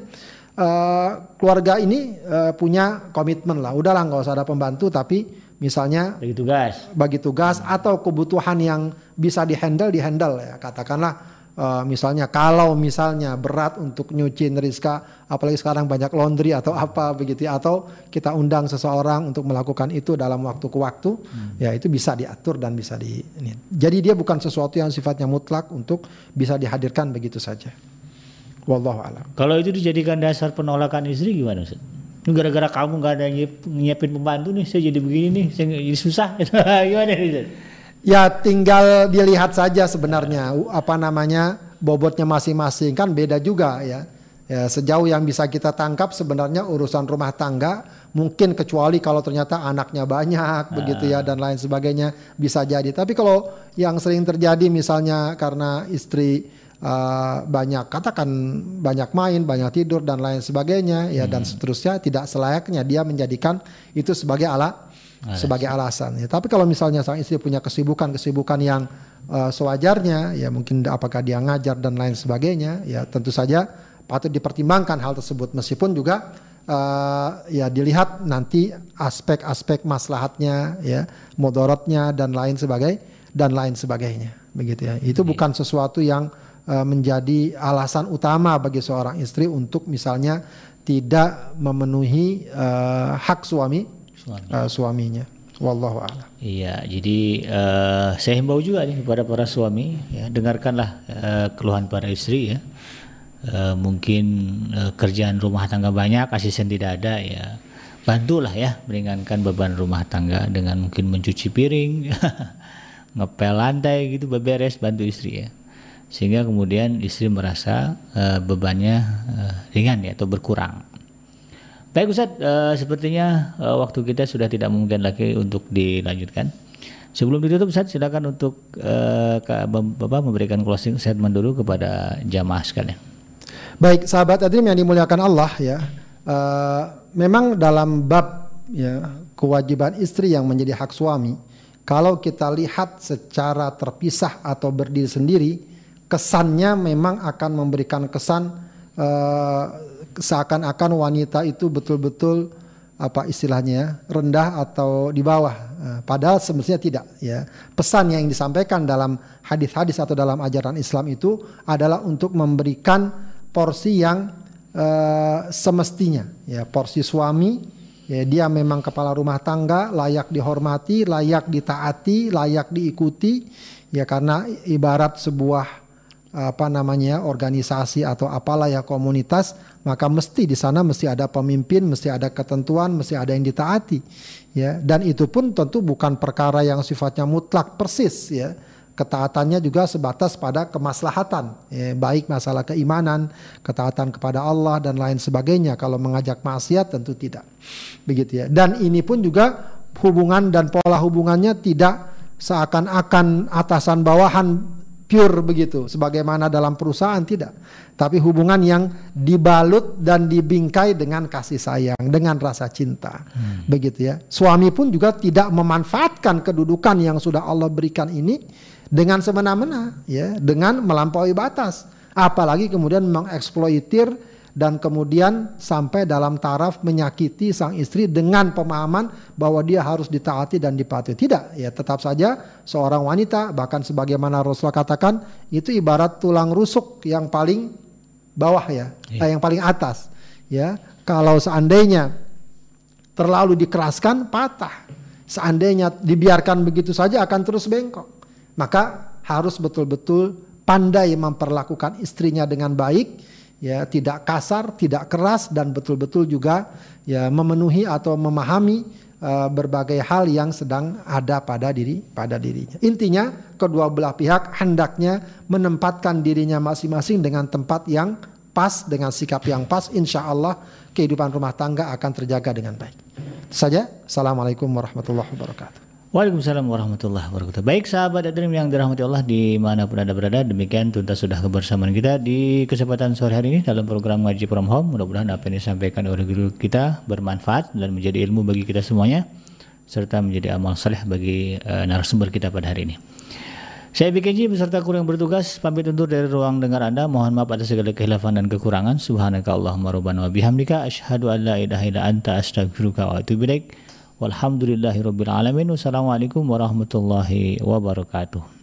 uh, keluarga ini uh, punya komitmen lah, udahlah nggak usah ada pembantu tapi misalnya bagi tugas, bagi tugas atau kebutuhan yang bisa dihandle dihandle ya katakanlah uh, misalnya kalau misalnya berat untuk nyuci Rizka apalagi sekarang banyak laundry atau apa begitu ya, atau kita undang seseorang untuk melakukan itu dalam waktu ke waktu hmm. ya itu bisa diatur dan bisa di ini. Jadi dia bukan sesuatu yang sifatnya mutlak untuk bisa dihadirkan begitu saja. Wallahu a'lam. Kalau itu dijadikan dasar penolakan istri gimana Ustaz? Gara-gara kamu nggak ada nyiapin pembantu nih, saya jadi begini nih, saya jadi susah. gimana nih? Ya tinggal dilihat saja sebenarnya apa namanya bobotnya masing-masing kan beda juga ya. Ya sejauh yang bisa kita tangkap sebenarnya urusan rumah tangga mungkin kecuali kalau ternyata anaknya banyak ah. begitu ya dan lain sebagainya bisa jadi. Tapi kalau yang sering terjadi misalnya karena istri uh, banyak katakan banyak main, banyak tidur dan lain sebagainya ya hmm. dan seterusnya tidak selayaknya dia menjadikan itu sebagai alat Alasan. sebagai alasan. Ya, tapi kalau misalnya sang istri punya kesibukan-kesibukan yang uh, sewajarnya, ya mungkin apakah dia ngajar dan lain sebagainya, ya tentu saja patut dipertimbangkan hal tersebut. Meskipun juga uh, ya dilihat nanti aspek-aspek maslahatnya, ya modorotnya dan lain sebagai dan lain sebagainya, begitu ya. Itu bukan sesuatu yang uh, menjadi alasan utama bagi seorang istri untuk misalnya tidak memenuhi uh, hak suami Suami. uh, suaminya. Wallahu a'lam. Iya, jadi uh, saya himbau juga nih kepada para suami ya, dengarkanlah uh, keluhan para istri ya. Uh, mungkin uh, kerjaan rumah tangga banyak, asisten tidak ada ya. Bantulah ya meringankan beban rumah tangga dengan mungkin mencuci piring, ngepel lantai gitu beberes bantu istri ya. Sehingga kemudian istri merasa uh, bebannya uh, ringan ya atau berkurang. Baik Ustaz, uh, sepertinya uh, waktu kita sudah tidak mungkin lagi untuk dilanjutkan. Sebelum ditutup Ustaz, silakan untuk uh, Bapak memberikan closing statement dulu kepada jamaah sekalian. Baik, sahabat Adrim yang dimuliakan Allah ya. Uh, memang dalam bab ya kewajiban istri yang menjadi hak suami, kalau kita lihat secara terpisah atau berdiri sendiri, kesannya memang akan memberikan kesan uh, seakan-akan wanita itu betul-betul apa istilahnya ya, rendah atau di bawah. Nah, padahal semestinya tidak ya. Pesan yang disampaikan dalam hadis-hadis atau dalam ajaran Islam itu adalah untuk memberikan porsi yang uh, semestinya ya, porsi suami ya dia memang kepala rumah tangga, layak dihormati, layak ditaati, layak diikuti ya karena ibarat sebuah apa namanya organisasi atau apalah ya komunitas maka mesti di sana mesti ada pemimpin mesti ada ketentuan mesti ada yang ditaati ya. Dan itu pun tentu bukan perkara yang sifatnya mutlak persis ya. Ketaatannya juga sebatas pada kemaslahatan ya, baik masalah keimanan ketaatan kepada Allah dan lain sebagainya. Kalau mengajak maksiat tentu tidak. Begitu ya. Dan ini pun juga hubungan dan pola hubungannya tidak seakan-akan atasan bawahan pure begitu sebagaimana dalam perusahaan tidak. Tapi hubungan yang dibalut dan dibingkai dengan kasih sayang dengan rasa cinta. Hmm. begitu ya. Suami pun juga tidak memanfaatkan kedudukan yang sudah Allah berikan ini dengan semena-mena ya dengan melampaui batas. Apalagi kemudian mengeksploitir dan kemudian sampai dalam taraf menyakiti sang istri dengan pemahaman bahwa dia harus ditaati dan dipatuhi. Tidak, ya tetap saja seorang wanita bahkan sebagaimana Rasulullah katakan itu ibarat tulang rusuk yang paling bawah ya, yeah. eh, yang paling atas. Ya, kalau seandainya terlalu dikeraskan patah. Seandainya dibiarkan begitu saja akan terus bengkok. Maka harus betul-betul pandai memperlakukan istrinya dengan baik ya tidak kasar, tidak keras dan betul-betul juga ya memenuhi atau memahami uh, berbagai hal yang sedang ada pada diri pada dirinya. Intinya kedua belah pihak hendaknya menempatkan dirinya masing-masing dengan tempat yang pas dengan sikap yang pas insya Allah kehidupan rumah tangga akan terjaga dengan baik. Saja. Assalamualaikum warahmatullahi wabarakatuh. Waalaikumsalam warahmatullahi wabarakatuh. Baik sahabat Adrim yang dirahmati Allah di mana pun anda berada, demikian tuntas sudah kebersamaan kita di kesempatan sore hari ini dalam program Ngaji From Home. Mudah-mudahan apa yang disampaikan oleh guru kita bermanfaat dan menjadi ilmu bagi kita semuanya, serta menjadi amal saleh bagi uh, narasumber kita pada hari ini. Saya BKJ beserta kru yang bertugas pamit undur dari ruang dengar Anda. Mohon maaf atas segala kehilafan dan kekurangan. Subhanaka Allahumma rabbana wa bihamdika asyhadu an la ilaha illa anta astaghfiruka wa atubu ilaik. Walhamdulillahirabbil alamin. Wassalamualaikum warahmatullahi wabarakatuh.